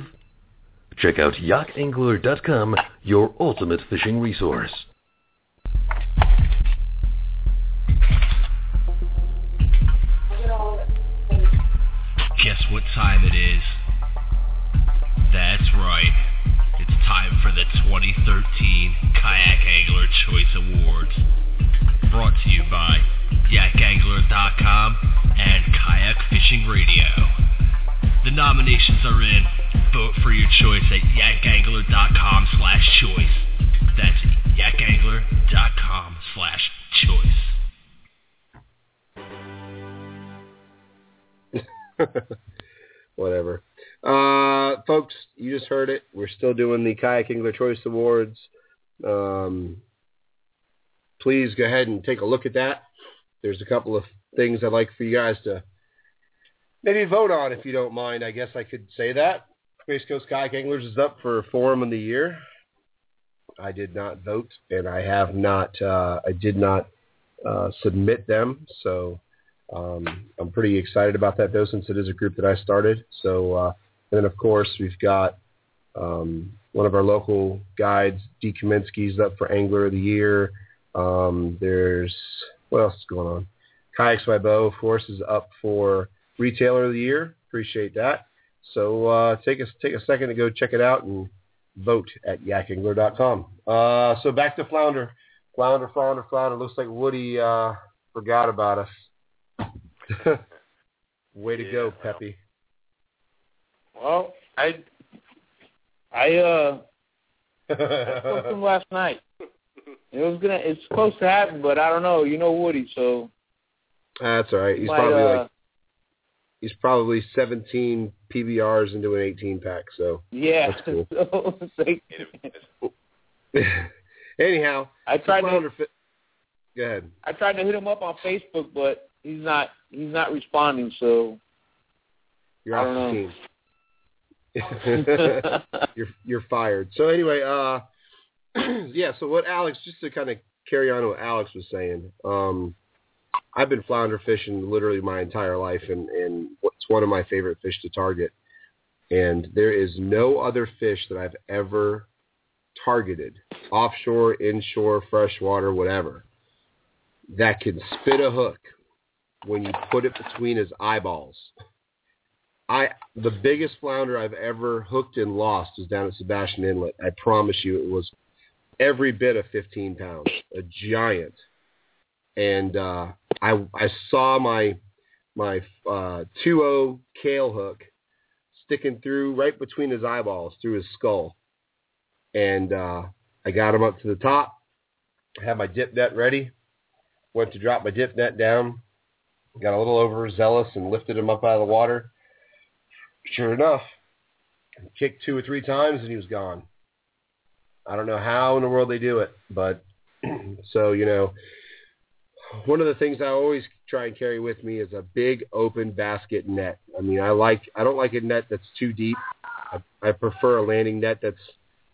Check out yakangler.com, your ultimate fishing resource. Guess what time it is? That's right. Time for the 2013 Kayak Angler Choice Awards. Brought to you by yakangler.com and Kayak Fishing Radio. The nominations are in. Vote for your choice at yakangler.com slash choice. That's yakangler.com slash choice. Whatever. Uh, folks, you just heard it. We're still doing the Kayak Angler Choice Awards. Um, please go ahead and take a look at that. There's a couple of things I'd like for you guys to maybe vote on, if you don't mind. I guess I could say that. Space Coast Kayak Anglers is up for Forum of the Year. I did not vote, and I have not. Uh, I did not uh, submit them, so um, I'm pretty excited about that, though, since it is a group that I started. So, uh, and then of course we've got um, one of our local guides, D. Kaminsky's up for Angler of the Year. Um, there's what else is going on? Kayaks by Bo, of course, is up for Retailer of the Year. Appreciate that. So uh, take a take a second to go check it out and vote at yakangler.com. Uh, so back to flounder, flounder, flounder, flounder. Looks like Woody uh, forgot about us. Way to Yeah, go. Peppy. Well, I I uh I spoke to him last night. It was gonna it's supposed to happen, but I don't know. You know Woody, so That's all right. He's might, probably uh, like he's probably 17 PBRs into an 18 pack. So yeah. That's cool. so it's like- anyhow, I tried to flounder fi- Go ahead. I tried to hit him up on Facebook, but he's not he's not responding. So You're I off don't the know. team. you're you're fired. So anyway, uh, yeah. So what Alex, just to kind of carry on what Alex was saying, um, I've been flounder fishing literally my entire life, and and it's one of my favorite fish to target. And there is no other fish that I've ever targeted, offshore, inshore, freshwater, whatever, that can spit a hook when you put it between his eyeballs. I the biggest flounder I've ever hooked and lost was down at Sebastian Inlet. I promise you, it was every bit of 15 pounds, a giant. And uh, I I saw my my uh, 2-0 Kahle hook sticking through right between his eyeballs, through his skull. And uh, I got him up to the top. I had my dip net ready. Went to drop my dip net down. Got a little overzealous and lifted him up out of the water. Sure enough, kicked two or three times and he was gone. I don't know how in the world they do it, but so you know, one of the things I always try and carry with me is a big open basket net. I mean, I like I don't like a net that's too deep. I, I prefer a landing net that's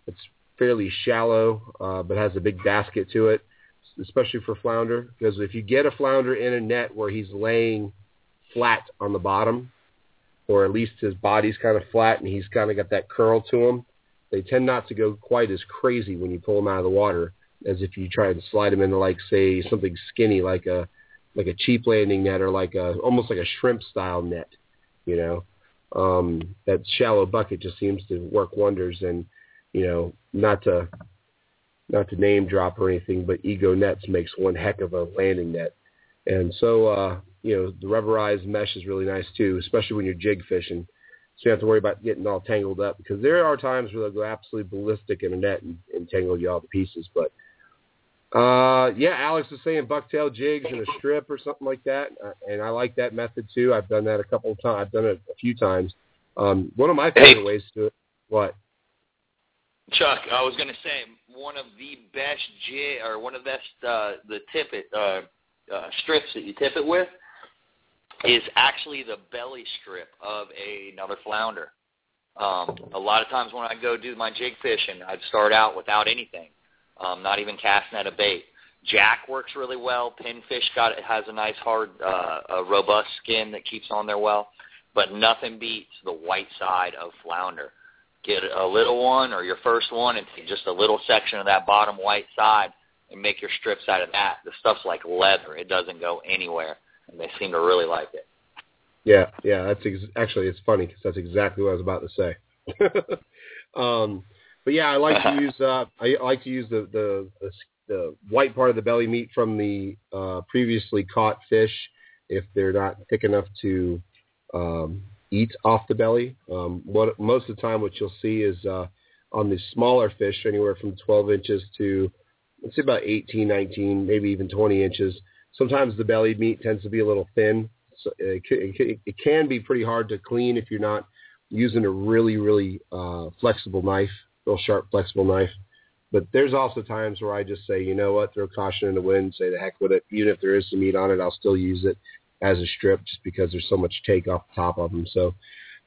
that's fairly shallow, uh, but has a big basket to it, especially for flounder. Because if you get a flounder in a net where he's laying flat on the bottom, or at least his body's kind of flat and he's kind of got that curl to him, they tend not to go quite as crazy when you pull them out of the water as if you try and slide them into like say something skinny like a like a cheap landing net or like a almost like a shrimp style net, you know. Um, that shallow bucket just seems to work wonders and you know, not to not to name drop or anything, but Ego Nets makes one heck of a landing net. And so uh, you know, the rubberized mesh is really nice too, especially when you're jig fishing. So you don't have to worry about getting all tangled up because there are times where they'll go absolutely ballistic in a net and, and tangle you all to pieces. But uh, yeah, Alex was saying bucktail jigs and a strip or something like that, uh, and I like that method too. I've done that a couple of times. I've done it a few times. Um, one of my favorite Hey. ways to do it. What? Chuck, I was going to say one of the best jig or one of the best uh, the tip it uh, uh, strips that you tip it with is actually the belly strip of a, another flounder. Um, a lot of times when I go do my jig fishing, I'd start out without anything, um, not even casting at a bait. Jack works really well. Pinfish got it has a nice hard, uh, a robust skin that keeps on there well, but nothing beats the white side of flounder get a little one or your first one and just a little section of that bottom white side and make your strips out of that. The stuff's like leather; it doesn't go anywhere, and they seem to really like it. Yeah, yeah. That's ex- actually it's funny because that's exactly what I was about to say. um, but yeah, I like to use uh, I like to use the, the the the white part of the belly meat from the uh, previously caught fish if they're not thick enough to um, eat off the belly. Um, what most of the time what you'll see is uh, on the smaller fish, anywhere from 12 inches to let's say about 18, 19, maybe even 20 inches. Sometimes the belly meat tends to be a little thin. So it, can be pretty hard to clean if you're not using a really, really uh, flexible knife, real sharp, flexible knife. But there's also times where I just say, you know what, throw caution in the wind, say the heck with it. Even if there is some meat on it, I'll still use it as a strip just because there's so much take off the top of them. So,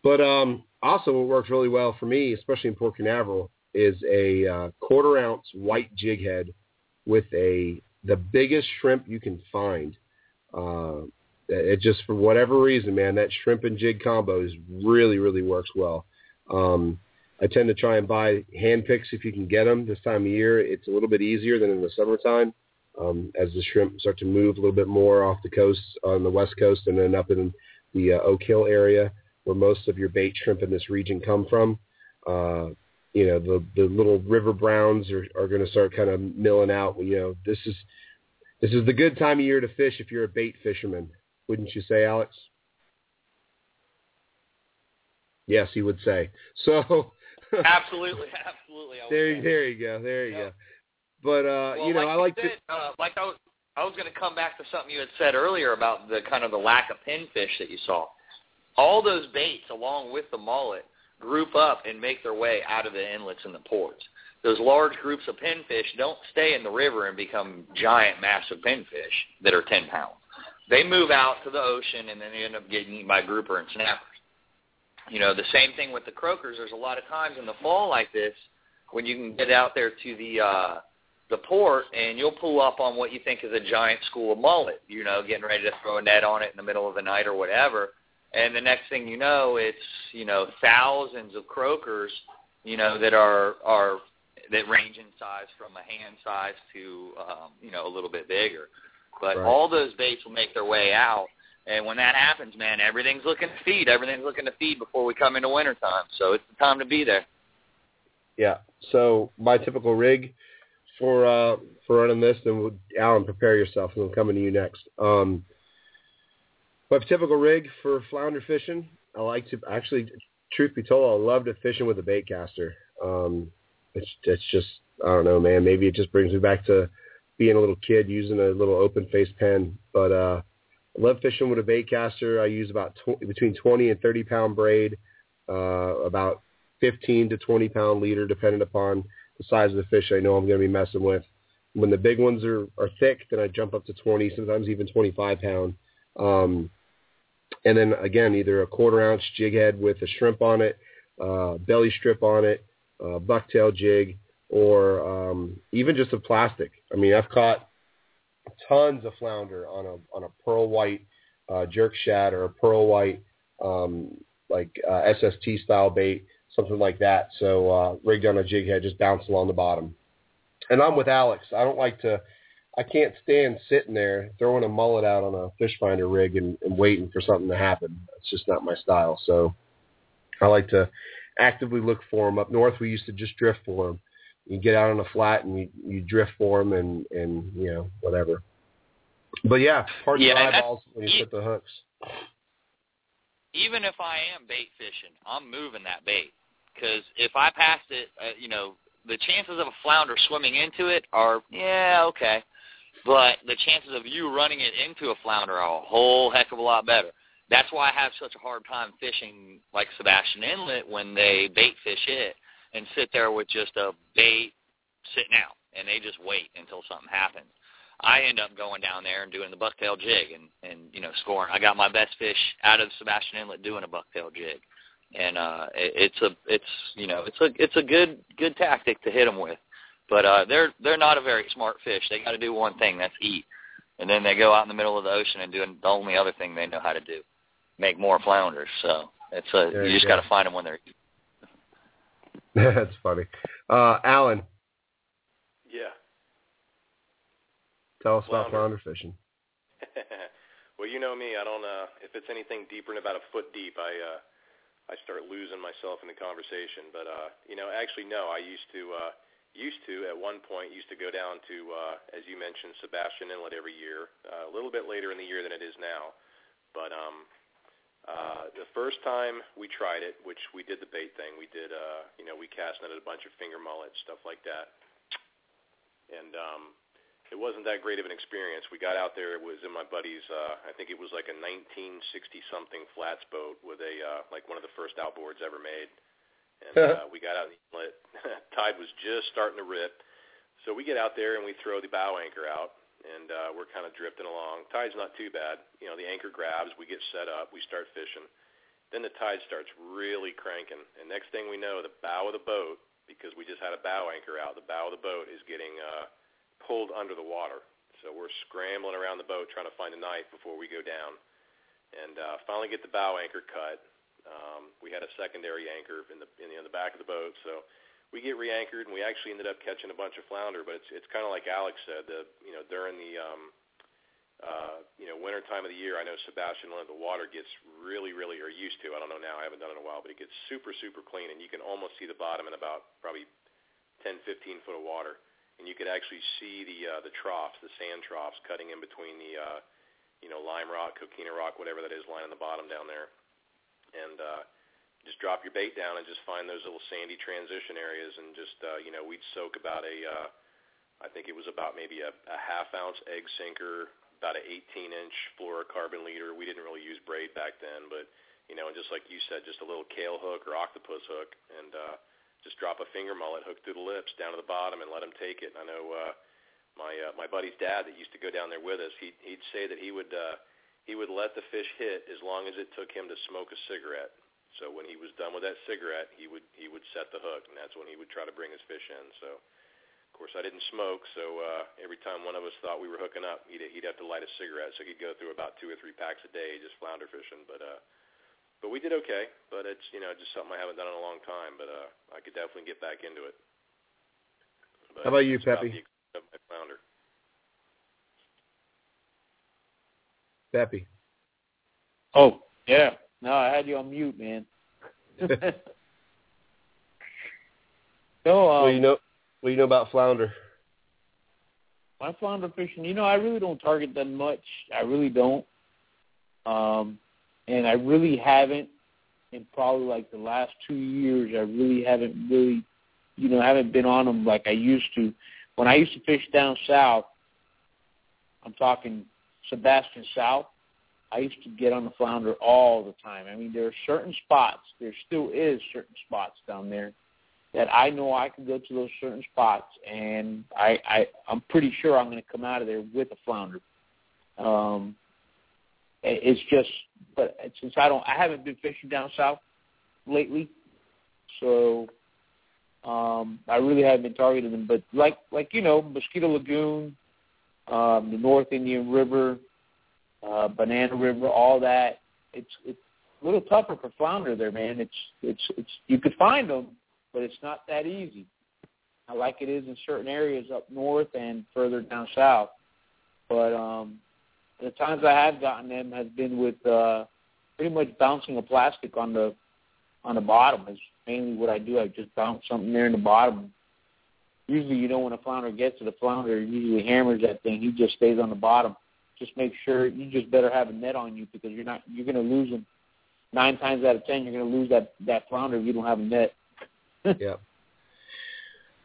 but um, also what works really well for me, especially in Port Canaveral, is a uh, quarter ounce white jig head with a the biggest shrimp you can find. Uh, it just for whatever reason, man, that shrimp and jig combo is really really works well. Um, I tend to try and buy hand picks if you can get them this time of year. It's a little bit easier than in the summertime um, as the shrimp start to move a little bit more off the coast on the west coast and then up in the uh, Oak Hill area where most of your bait shrimp in this region come from. Uh, you know, the the little river browns are, are going to start kind of milling out. You know, this is this is the good time of year to fish if you're a bait fisherman, wouldn't you say, Alex? Yes, he would say. So absolutely, absolutely. There, say. there you go, there you go. But uh, Well, you know, like I like said, to. uh, like I was, I was going to come back to something you had said earlier about the kind of the lack of pinfish that you saw. All those baits, along with the mullet, group up and make their way out of the inlets and the ports. Those large groups of pinfish don't stay in the river and become giant, massive pinfish that are 10 pounds. They move out to the ocean and then they end up getting eaten by grouper and snappers. You know, the same thing with the croakers. There's a lot of times in the fall like this when you can get out there to the uh, the port and you'll pull up on what you think is a giant school of mullet. You know, getting ready to throw a net on it in the middle of the night or whatever. And the next thing you know, it's you know thousands of croakers, you know that are are that range in size from a hand size to um, you know a little bit bigger. But Right. all those baits will make their way out. And when that happens, man, everything's looking to feed. Everything's looking to feed before we come into wintertime. So it's the time to be there. Yeah. So my typical rig for uh for running this, then we'll, Alan, prepare yourself, and I'm coming to you next. Um, my typical rig for flounder fishing, I like to actually, truth be told, I love to fishing with a bait caster. Um, it's it's just I don't know, man. Maybe it just brings me back to being a little kid using a little open face Penn. But uh, I love fishing with a bait caster. I use about tw- between 20 and 30 pound braid, uh, about 15 to 20 pound leader, depending upon the size of the fish I know I'm going to be messing with. When the big ones are, are thick, then I jump up to 20, sometimes even 25 pound. Um, and then again, either a quarter ounce jig head with a shrimp on it, uh, belly strip on it, uh, bucktail jig, or um, even just a plastic. I mean, I've caught tons of flounder on a on a pearl white uh, jerk shad or a pearl white um, like uh, SST style bait, something like that. So uh, rigged on a jig head, just bounce along the bottom. And I'm with Alex. I don't like to. I can't stand sitting there throwing a mullet out on a fish finder rig and, and waiting for something to happen. It's just not my style. So I like to actively look for them. Up north, we used to just drift for them. You get out on a flat and you, you drift for them and, and, you know, whatever. But yeah, hard Yeah, eyeballs when you set the hooks. even if I am bait fishing, I'm moving that bait because if I passed it, uh, you know, the chances of a flounder swimming into it are yeah okay, but the chances of you running it into a flounder are a whole heck of a lot better. That's why I have such a hard time fishing like Sebastian Inlet when they bait fish it and sit there with just a bait sitting out and they just wait until something happens. I end up going down there and doing the bucktail jig and and you know scoring. I got my best fish out of Sebastian Inlet doing a bucktail jig, and uh, it, it's a it's you know it's a it's a good good tactic to hit them with, but uh, they're they're not a very smart fish. They got to do one thing that's eat, and then they go out in the middle of the ocean and do the only other thing they know how to do, make more flounders. So it's a There you you just got to find them when they're That's funny. Uh, Alan, Yeah. tell us about Flounder. flounder fishing. well, you know me. I don't. Uh, if it's anything deeper than about a foot deep, I uh, I start losing myself in the conversation. But uh, you know, actually, no. I used to uh, used to at one point used to go down to uh, as you mentioned Sebastian Inlet every year. Uh, a little bit later in the year than it is now. But um, uh, the first time we tried it, which we did the bait thing, we did. Uh, you know, we cast netted a bunch of finger mullets, stuff like that. And um, it wasn't that great of an experience. We got out there. It was in my buddy's. Uh, I think it was like a 1960 something flats boat with a uh, like one of the first outboards ever made. And uh, we got out in the inlet. Tide was just starting to rip. So we get out there and we throw the bow anchor out, and uh, we're kind of drifting along. Tide's not too bad. You know, the anchor grabs. We get set up. We start fishing. Then the tide starts really cranking, and next thing we know, the bow of the boat, because we just had a bow anchor out, the bow of the boat is getting uh, pulled under the water. So we're scrambling around the boat trying to find a knife before we go down, and uh, finally get the bow anchor cut. Um, we had a secondary anchor in the in the, in the back of the boat, so we get re-anchored, and we actually ended up catching a bunch of flounder. But it's it's kind of like Alex said, the you know during the um, uh, you know winter time of the year, I know Sebastian Inlet, the water gets really really or used to. I don't know now, I haven't done it in a while, but it gets super super clean, and you can almost see the bottom in about probably 10 15 foot of water and you could actually see the uh, the troughs, the sand troughs, cutting in between the uh, you know lime rock, coquina rock, whatever that is, lining the bottom down there, and uh, just drop your bait down and just find those little sandy transition areas, and just uh, you know we'd soak about a uh, I think it was about maybe a, a half ounce egg sinker, about an 18 inch fluorocarbon leader. We didn't really use braid back then, but you know, and just like you said, just a little Kahle hook or octopus hook, and uh, just drop a finger mullet hook through the lips down to the bottom and let him take it. And I know uh, my uh, my buddy's dad that used to go down there with us. He he'd say that he would uh, he would let the fish hit as long as it took him to smoke a cigarette. So when he was done with that cigarette, he would he would set the hook, and that's when he would try to bring his fish in. So of course I didn't smoke, so uh, every time one of us thought we were hooking up, he'd he'd have to light a cigarette. So he'd go through about two or three packs a day just flounder fishing. But uh, but we did okay. But it's you know just something I haven't done in a long time. But uh, I could definitely get back into it. But How about you, it's about Peppy? the of my flounder. Peppy. Oh, yeah. No, I had you on mute, man. so, um, what do you know? What do you know about flounder? my flounder fishing, you know, I really don't target them much. I really don't. Um, and I really haven't in probably like the last two years. I really haven't really, you know, haven't been on them like I used to. When I used to fish down south, I'm talking Sebastian South. I used to get on the flounder all the time. I mean, there are certain spots. There still is certain spots down there that I know I can go to those certain spots, and I, I I'm pretty sure I'm going to come out of there with a flounder. Um, it's just, but since I don't, I haven't been fishing down south lately, so um, I really haven't been targeting them. But like like you know, Mosquito Lagoon, um, the North Indian River, uh, Banana River, all that. It's it's a little tougher for flounder there, man. It's it's it's you could find them, but it's not that easy. Like it is in certain areas up north and further down south. But um, the times I have gotten them has been with uh, pretty much bouncing a plastic on the on the bottom. Is mainly what I do. I just bounce something there in the bottom. Usually, you know, when a flounder gets to the flounder, usually hammers that thing. He just stays on the bottom. just make sure you just better have a net on you because you're not you're going to lose them nine times out of ten. You're going to lose that that flounder if you don't have a net. yeah.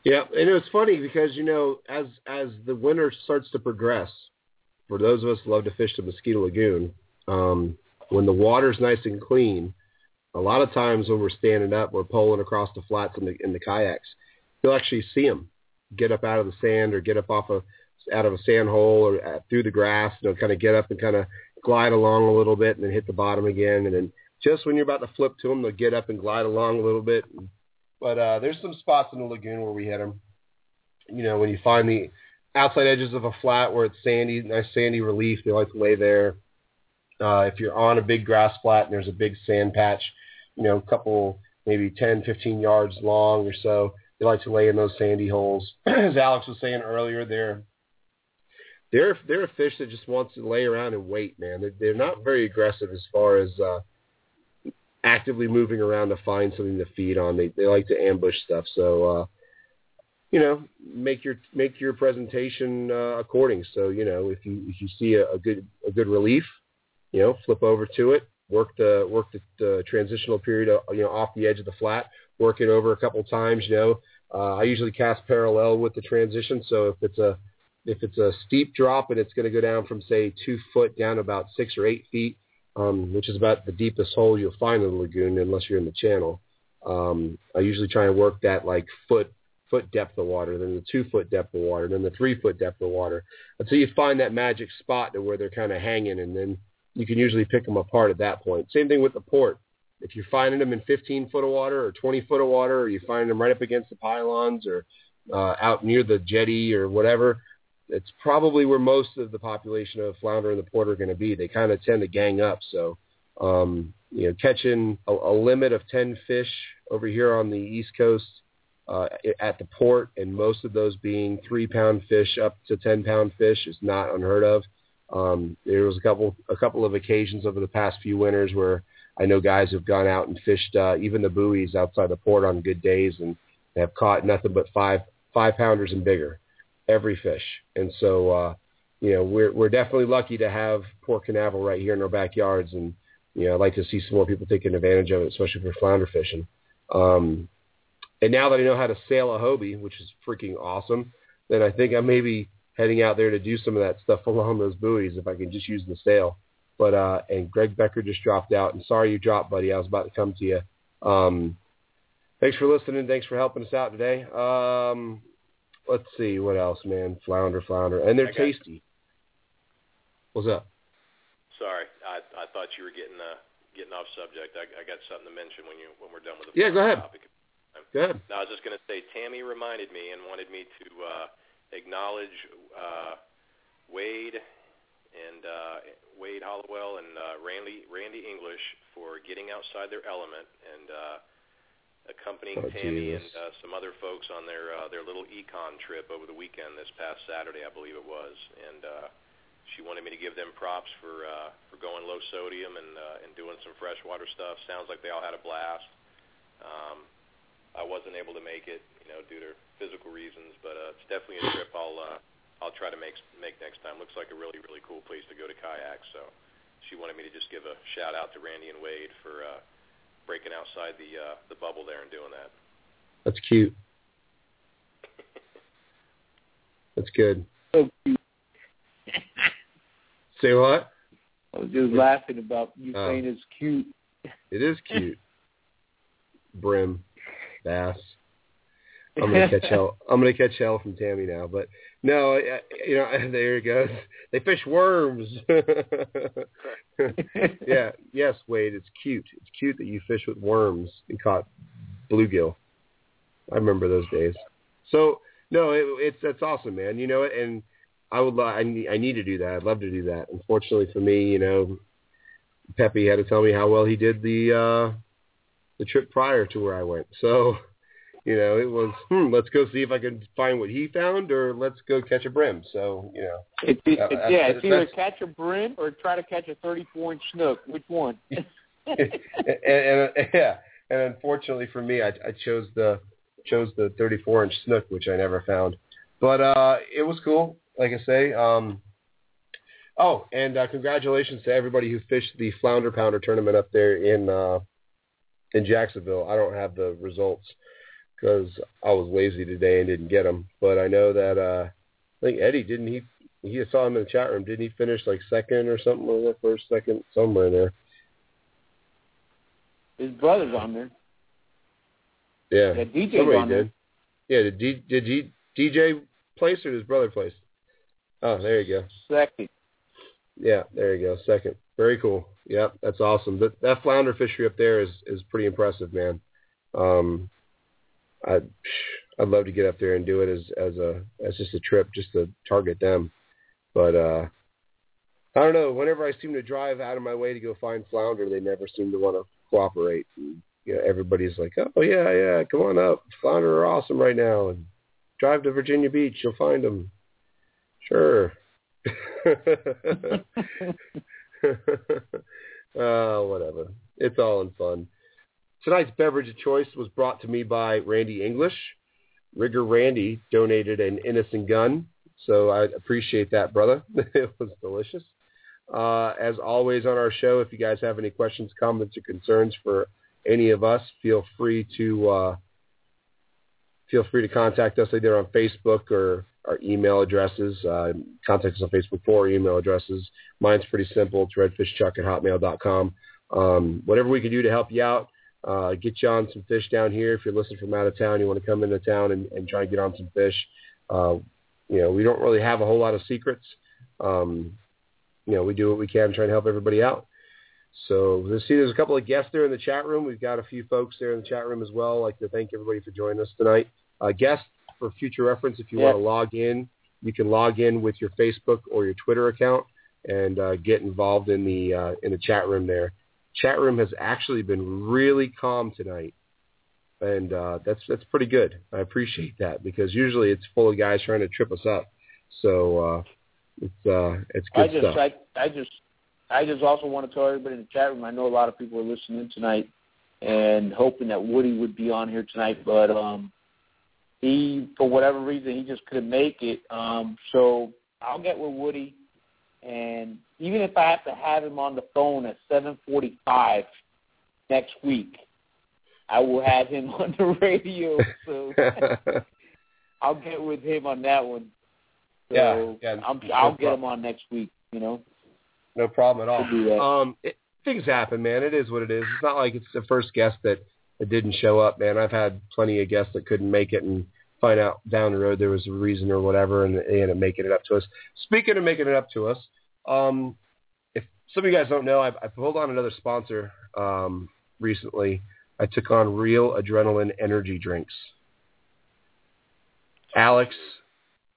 Yeah, and it was funny because you know as as the winter starts to progress, for those of us who love to fish the Mosquito Lagoon, um, when the water's nice and clean, a lot of times when we're standing up, we're pulling across the flats in the in the kayaks. You'll actually see them get up out of the sand or get up off a out of a sand hole or at, through the grass. You know, kind of get up and kind of glide along a little bit and then hit the bottom again. And then just when you're about to flip to them, they'll get up and glide along a little bit. But uh, there's some spots in the lagoon where we hit them. You know, when you find the outside edges of a flat where it's sandy, nice sandy relief, they like to lay there. Uh, if you're on a big grass flat and there's a big sand patch, you know, a couple, maybe 10, 15 yards long or so, they like to lay in those sandy holes. As Alex was saying earlier, they're they're they're a fish that just wants to lay around and wait, man. They're, they're not very aggressive as far as uh, actively moving around to find something to feed on. They they like to ambush stuff. So uh, you know, make your make your presentation uh, according. So you know, if you if you see a, a good a good relief, you know, flip over to it, work the work the, the transitional period, uh, you know, off the edge of the flat, work it over a couple times. You know, uh, I usually cast parallel with the transition. So if it's a if it's a steep drop and it's going to go down from say two foot down about six or eight feet, um, which is about the deepest hole you'll find in the lagoon unless you're in the channel. Um, I usually try and work that like foot foot depth of water, then the two foot depth of water, then the three foot depth of water, until you find that magic spot to where they're kind of hanging, and then you can usually pick them apart at that point. Same thing with the port. If you're finding them in 15 foot of water or 20 foot of water, or you find them right up against the pylons or uh, out near the jetty or whatever, it's probably where most of the population of flounder and the port are going to be. They kind of tend to gang up. So, um, you know, catching a, a limit of 10 fish over here on the East Coast uh, at the port, and most of those being three pound fish up to 10 pound fish is not unheard of. Um, there was a couple a couple of occasions over the past few winters where I know guys have gone out and fished uh, even the buoys outside the port on good days and have caught nothing but five five pounders and bigger every fish. And so, uh, you know, we're we're definitely lucky to have Port Canaveral right here in our backyards, and you know, I'd like to see some more people taking advantage of it, especially for flounder fishing. Um, and now that I know how to sail a Hobie, which is freaking awesome, then I think I may be heading out there to do some of that stuff along those buoys if I can just use the sail. But uh, and Greg Becker just dropped out, and sorry you dropped, buddy. I was about to come to you. Um, thanks for listening. Thanks for helping us out today. Um, let's see what else, man. Flounder, flounder, and they're tasty. What's up? Sorry, I I thought you were getting uh getting off subject. I, I got something to mention when you when we're done with the yeah. Go ahead. Topic. Go ahead. No, I was just going to say Tammy reminded me and wanted me to uh, acknowledge uh, Wade and uh, Wade Hollowell and uh, Randy Randy English for getting outside their element and uh, accompanying Oh, Tammy Jesus. and uh, some other folks on their uh, their little econ trip over the weekend this past Saturday, I believe it was, and uh, she wanted me to give them props for uh, for going low sodium and uh, and doing some freshwater stuff. Sounds like they all had a blast. Um, I wasn't able to make it, you know, due to physical reasons, but uh, it's definitely a trip I'll uh, I'll try to make make next time. Looks like a really really cool place to go to kayak. So she wanted me to just give a shout out to Randy and Wade for uh, breaking outside the uh, the bubble there and doing that. That's cute. That's good. So cute. Say what? I was just laughing about you Oh. saying it's cute. It is cute. Brim, bass. I'm gonna catch hell. I'm gonna catch hell from Tammy now, but no, I, you know, there it goes. They fish worms. yeah, yes, Wade. It's cute. It's cute that you fish with worms and caught bluegill. I remember those days. So no, it, it's that's awesome, man. You know, and I would. I need, I need to do that. I'd love to do that. Unfortunately for me, you know, Pepe had to tell me how well he did the uh the trip prior to where I went. So, you know, it was hmm, let's go see if I can find what he found, or let's go catch a brim. So, you know, It's, it's, Uh, yeah, it's either catch a brim or try to catch a 34 inch snook. Which one? and, and yeah, and unfortunately for me, I, I chose the chose the 34 inch snook, which I never found. But uh, it was cool. Like I say, um, Oh, and uh, congratulations to everybody who fished the Flounder Pounder tournament up there in uh, in Jacksonville. I don't have the results because I was lazy today and didn't get them. But I know that uh, I think Eddie didn't he he saw him in the chat room. Didn't he finish like second or something or the first, second, somewhere in there? His brother's on there. Yeah, Yeah, DJ's somebody on did. Yeah, did D, did G, DJ place or did his brother place? Oh, there you go. Second. Yeah, there you go. Second. Very cool. Yep, that's awesome. That that flounder fishery up there is is pretty impressive, man. Um, I I'd love to get up there and do it as as a as just a trip, just to target them. But uh, I don't know. Whenever I seem to drive out of my way to go find flounder, they never seem to want to cooperate. And, you know, everybody's like, "Oh yeah, yeah, come on up. Flounder are awesome right now, and drive to Virginia Beach. You'll find them." Sure. uh, whatever. It's all in fun. Tonight's beverage of choice was brought to me by Randy English. Rigger Randy donated an Innis & Gunn, so I appreciate that, brother. it was delicious. Uh, as always on our show, if you guys have any questions, comments, or concerns for any of us, feel free to uh, feel free to contact us either on Facebook or our email addresses. Uh, contact us on Facebook for email addresses. Mine's pretty simple. It's redfishchuck at hotmail.com. Um, whatever we can do to help you out, uh, get you on some fish down here. If you're listening from out of town, you want to come into town and, and try and get on some fish. Uh, you know, we don't really have a whole lot of secrets. Um, you know, we do what we can try and help everybody out. So let's see, there's a couple of guests there in the chat room. We've got a few folks there in the chat room as well. I'd like to thank everybody for joining us tonight. Uh, guests, for future reference, if you Yeah. want to log in, you can log in with your Facebook or your Twitter account and uh, get involved in the uh, in the chat room there. Chat room has actually been really calm tonight, and uh, that's that's pretty good. I appreciate that because usually it's full of guys trying to trip us up. So uh, it's uh, it's good I just, stuff. I, I just, I just also want to tell everybody in the chat room. I know a lot of people are listening tonight and hoping that Woody would be on here tonight, but um, he, for whatever reason, he just couldn't make it. Um, so I'll get with Woody, and even if I have to have him on the phone at 7:45 next week, I will have him on the radio. So I'll get with him on that one. So Yeah, yeah, I'm, no I'll get problem. him on next week. You know. No problem at all. Um, it, things happen, man. It is what it is. It's not like it's the first guest that, that didn't show up, man. I've had plenty of guests that couldn't make it and find out down the road there was a reason or whatever, and they ended up making it up to us. Speaking of making it up to us, um, if some of you guys don't know, I've, I've pulled on another sponsor um, recently. I took on Real Adrenaline Energy Drinks. Alex,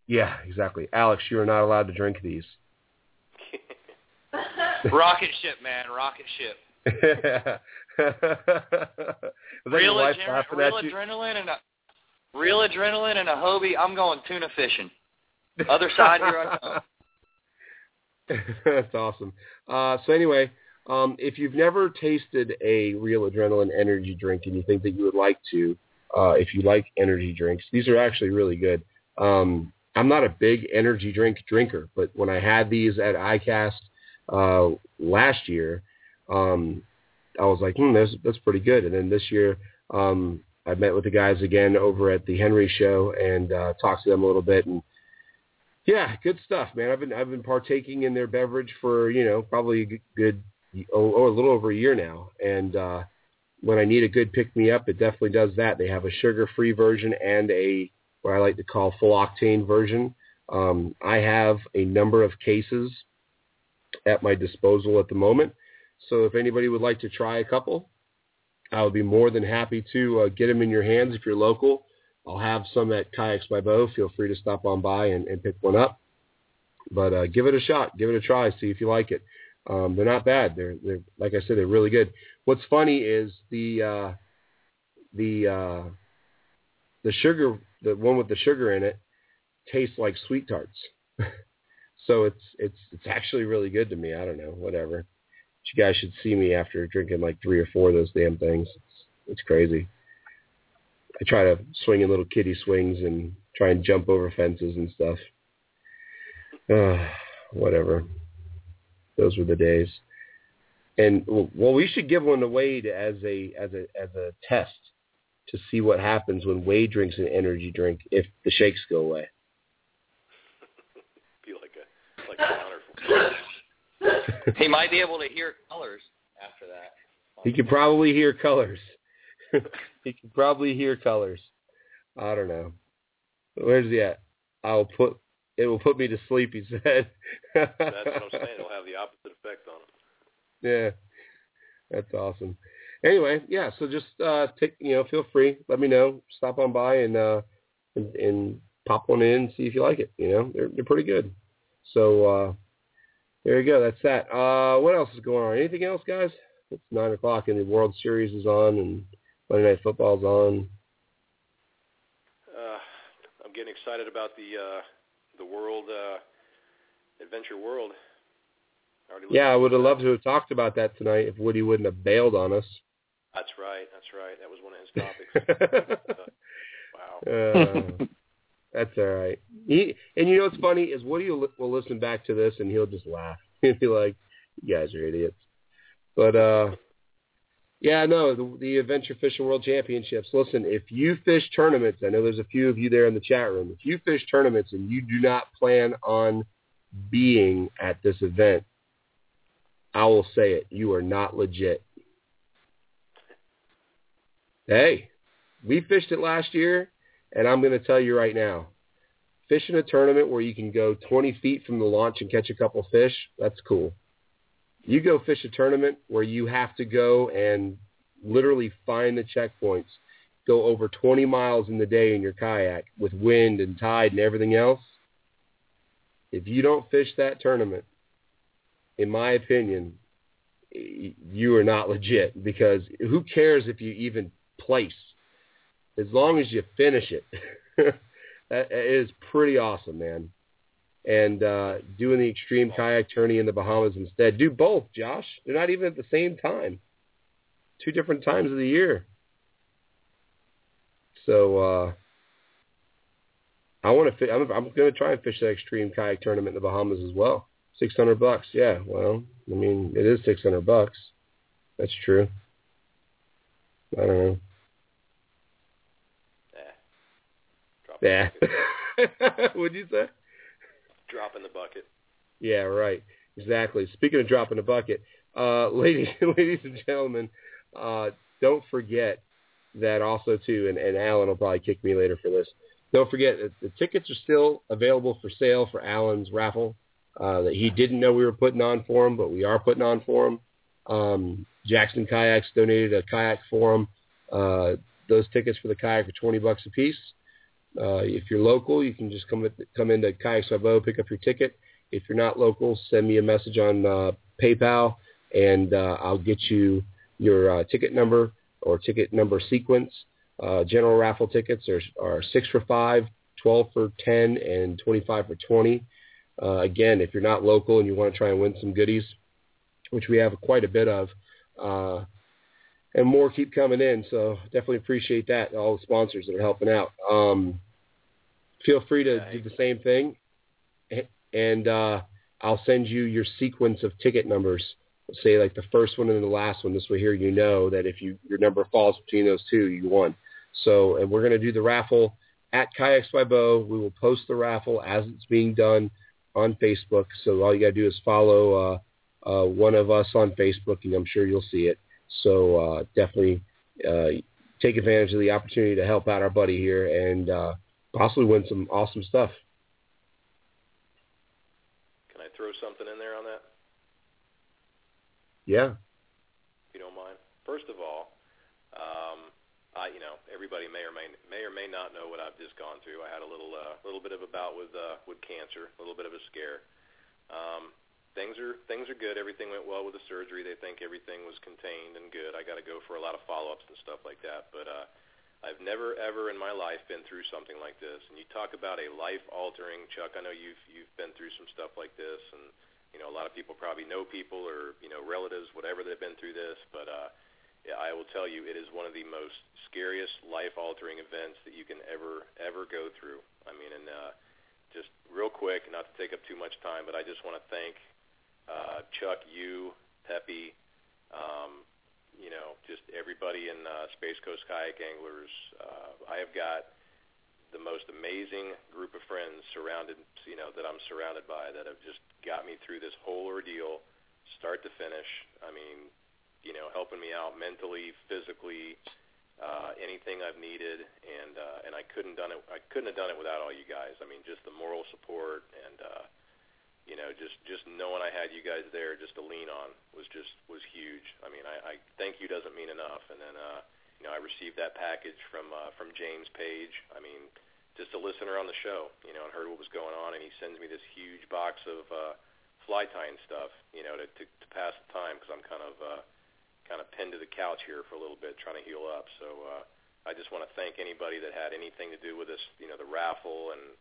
yeah, exactly. Alex, you are not allowed to drink these. Rocket ship, man, rocket ship. Was that your Real, adre- real adrenaline and a real adrenaline and a Hobie. I'm going tuna fishing. Other side here I come. That's awesome. Uh, so anyway, um, if you've never tasted a real adrenaline energy drink and you think that you would like to, uh, if you like energy drinks, these are actually really good. Um, I'm not a big energy drink drinker, but when I had these at ICAST uh, last year, um, I was like, hmm, that's, that's pretty good. And then this year, um, I met with the guys again over at the Henry Show and uh, talked to them a little bit, and yeah, good stuff, man. I've been I've been partaking in their beverage for you know probably a good oh, oh a little over a year now, and uh, when I need a good pick me up, it definitely does that. They have a sugar free version and a what I like to call full octane version. Um, I have a number of cases at my disposal at the moment, so if anybody would like to try a couple, I would be more than happy to uh, get them in your hands if you're local. I'll have some at Kayaks by Bo. Feel free to stop on by and, and pick one up. But uh, give it a shot. Give it a try. See if you like it. Um, they're not bad. They're, they're like I said, they're really good. What's funny is the uh, the uh, the sugar, the one with the sugar in it, tastes like sweet tarts. so it's it's it's actually really good to me. I don't know, whatever. But you guys should see me after drinking like three or four of those damn things. It's, it's crazy. I try to swing in little kiddie swings and try and jump over fences and stuff. Uh, whatever. Those were the days. And well, we should give one to Wade as a as a as a test to see what happens when Wade drinks an energy drink if the shakes go away. Be like a like a counter. he might be able to hear colors after that. He could probably hear colors. he can probably hear colors. I don't know. Where's he at? I'll put it will put me to sleep. He said. That's what I'm saying. It'll have the opposite effect on him. Yeah, that's awesome. Anyway, yeah. So just uh, take you know, feel free. Let me know. Stop on by and uh, and, and pop one in. And see if you like it. You know, they're they're pretty good. So uh, there you go. That's that. Uh, what else is going on? Anything else, guys? It's nine o'clock and the World Series is on and Monday Night Football's on. Uh, I'm getting excited about the uh, the World uh, Adventure World. Yeah, I would have loved to have talked about that tonight if Woody wouldn't have bailed on us. That's right. That's right. That was one of his topics. wow. Uh, that's all right. He, and you know what's funny is Woody will, will listen back to this and he'll just laugh. He'll be like, "You guys are idiots." But uh, yeah, no, the, the Adventure Fishing World Championships. Listen, if you fish tournaments, I know there's a few of you there in the chat room. If you fish tournaments and you do not plan on being at this event, I will say it. You are not legit. Hey, we fished it last year, and I'm going to tell you right now, fishing a tournament where you can go 20 feet from the launch and catch a couple fish, that's cool. You go fish a tournament where you have to go and literally find the checkpoints, go over 20 miles in the day in your kayak with wind and tide and everything else. If you don't fish that tournament, in my opinion, you are not legit because who cares if you even place as long as you finish it. that is pretty awesome, man. And uh, doing the extreme kayak tourney in the Bahamas instead. Do both, Josh. They're not even at the same time. Two different times of the year. So uh, I want to. Fi- I'm, I'm going to try and fish that extreme kayak tournament in the Bahamas as well. Six hundred bucks. Yeah. Well, I mean, it is six hundred bucks. That's true. I don't know. Yeah. Yeah. What'd you say? Drop in the bucket. Yeah, right. Exactly. Speaking of dropping the bucket, uh, ladies, ladies and gentlemen, uh, don't forget that also too, and, and Alan will probably kick me later for this. Don't forget that the tickets are still available for sale for Alan's raffle uh, that he didn't know we were putting on for him, but we are putting on for him. Um, Jackson Kayaks donated a kayak for him. Uh, those tickets for the kayak are 20 bucks a piece. Uh, if you're local, you can just come come into Kayaks by Bo, pick up your ticket. If you're not local, send me a message on uh, PayPal, and uh, I'll get you your uh, ticket number or ticket number sequence. Uh, general raffle tickets are, are 6 for 5, 12 for 10, and 25 for 20. Uh, again, if you're not local and you want to try and win some goodies, which we have quite a bit of, uh, and more keep coming in. So definitely appreciate that. All the sponsors that are helping out. Um, feel free to do the same thing, and uh, I'll send you your sequence of ticket numbers. Say like the first one and the last one. This way here you know that if you your number falls between those two, you won. So and we're going to do the raffle at Kayaks by Bo. We will post the raffle as it's being done on Facebook. So all you got to do is follow uh, uh, one of us on Facebook, and I'm sure you'll see it. So uh, definitely uh, take advantage of the opportunity to help out our buddy here and uh, possibly win some awesome stuff. Can I throw something in there on that? Yeah. If you don't mind. First of all, um, I, you know, everybody may or may may or may not know what I've just gone through. I had a little uh, little bit of a bout with uh, with cancer, a little bit of a scare. Um, things are things are good. Everything went well with the surgery. They think everything was contained and good. I got to go for a lot of follow-ups and stuff like that. But uh, I've never ever in my life been through something like this. And you talk about a life-altering, Chuck. I know you've you've been through some stuff like this, and you know a lot of people probably know people or you know relatives, whatever they've been through this. But uh, yeah, I will tell you, it is one of the most scariest life-altering events that you can ever ever go through. I mean, and uh, just real quick, not to take up too much time, but I just want to thank uh, Chuck, you, Peppy, um, you know, just everybody in uh, Space Coast Kayak Anglers. Uh, I have got the most amazing group of friends surrounded, you know, that I'm surrounded by that have just got me through this whole ordeal, start to finish. I mean, you know, helping me out mentally, physically, uh, anything I've needed, and uh, and I couldn't done it. I couldn't have done it without all you guys. I mean, just the moral support and uh, you know, just just knowing I had you guys there just to lean on was just was huge. I mean, I, I thank you doesn't mean enough. And then uh, you know, I received that package from uh, from James Page. I mean, just a listener on the show, you know, and heard what was going on, and he sends me this huge box of uh, fly tying stuff, you know, to to, to pass the time because I'm kind of uh, kind of pinned to the couch here for a little bit trying to heal up. So uh, I just want to thank anybody that had anything to do with this, you know, the raffle and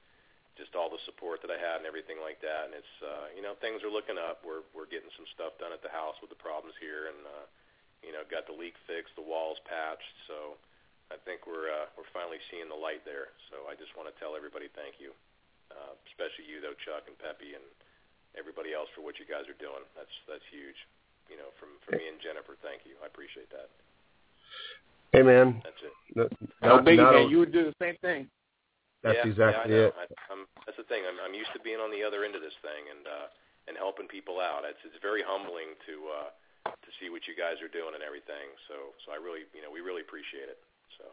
just all the support that I had and everything like that. And it's, uh, you know, things are looking up. We're we're getting some stuff done at the house with the problems here, and uh, you know, got the leak fixed, the walls patched. So I think we're uh, we're finally seeing the light there. So I just want to tell everybody thank you, uh, especially you though, Chuck and Peppy and everybody else for what you guys are doing. That's that's huge you know, from from me and Jennifer. Thank you. I appreciate that. Hey man. That's it. No, No, not, Biggie, not man, a- you would do the same thing. That's yeah, exactly yeah, it. I, I'm, that's the thing. I'm, I'm used to being on the other end of this thing and uh, and helping people out. It's it's very humbling to uh, to see what you guys are doing and everything. So so I really you know we really appreciate it. So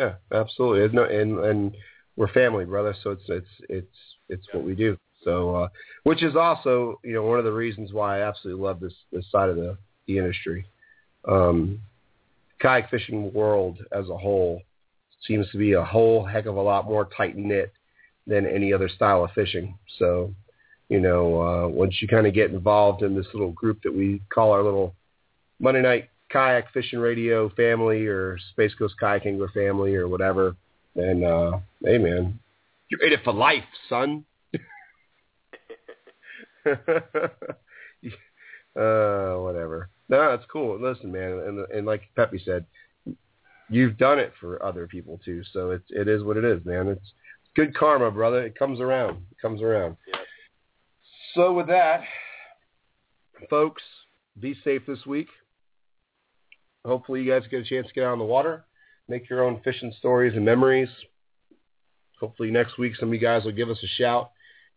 Yeah, absolutely. No, and and we're family, brother. So it's it's it's it's what we do. So, uh, which is also you know one of the reasons why I absolutely love this this side of the the industry. Um, kayak fishing world as a whole seems to be a whole heck of a lot more tight knit than any other style of fishing. So, you know, uh, once you kind of get involved in this little group that we call our little Monday night kayak fishing radio family or Space Coast kayak angler family or whatever, then uh, hey man, you're in it for life, son. uh, whatever. No, that's cool. Listen, man, and and like Peppy said, you've done it for other people too. So it's it is what it is, man. It's good karma, brother. It comes around. It comes around. So with that, folks, be safe this week. Hopefully, you guys get a chance to get out on the water, make your own fishing stories and memories. Hopefully, next week some of you guys will give us a shout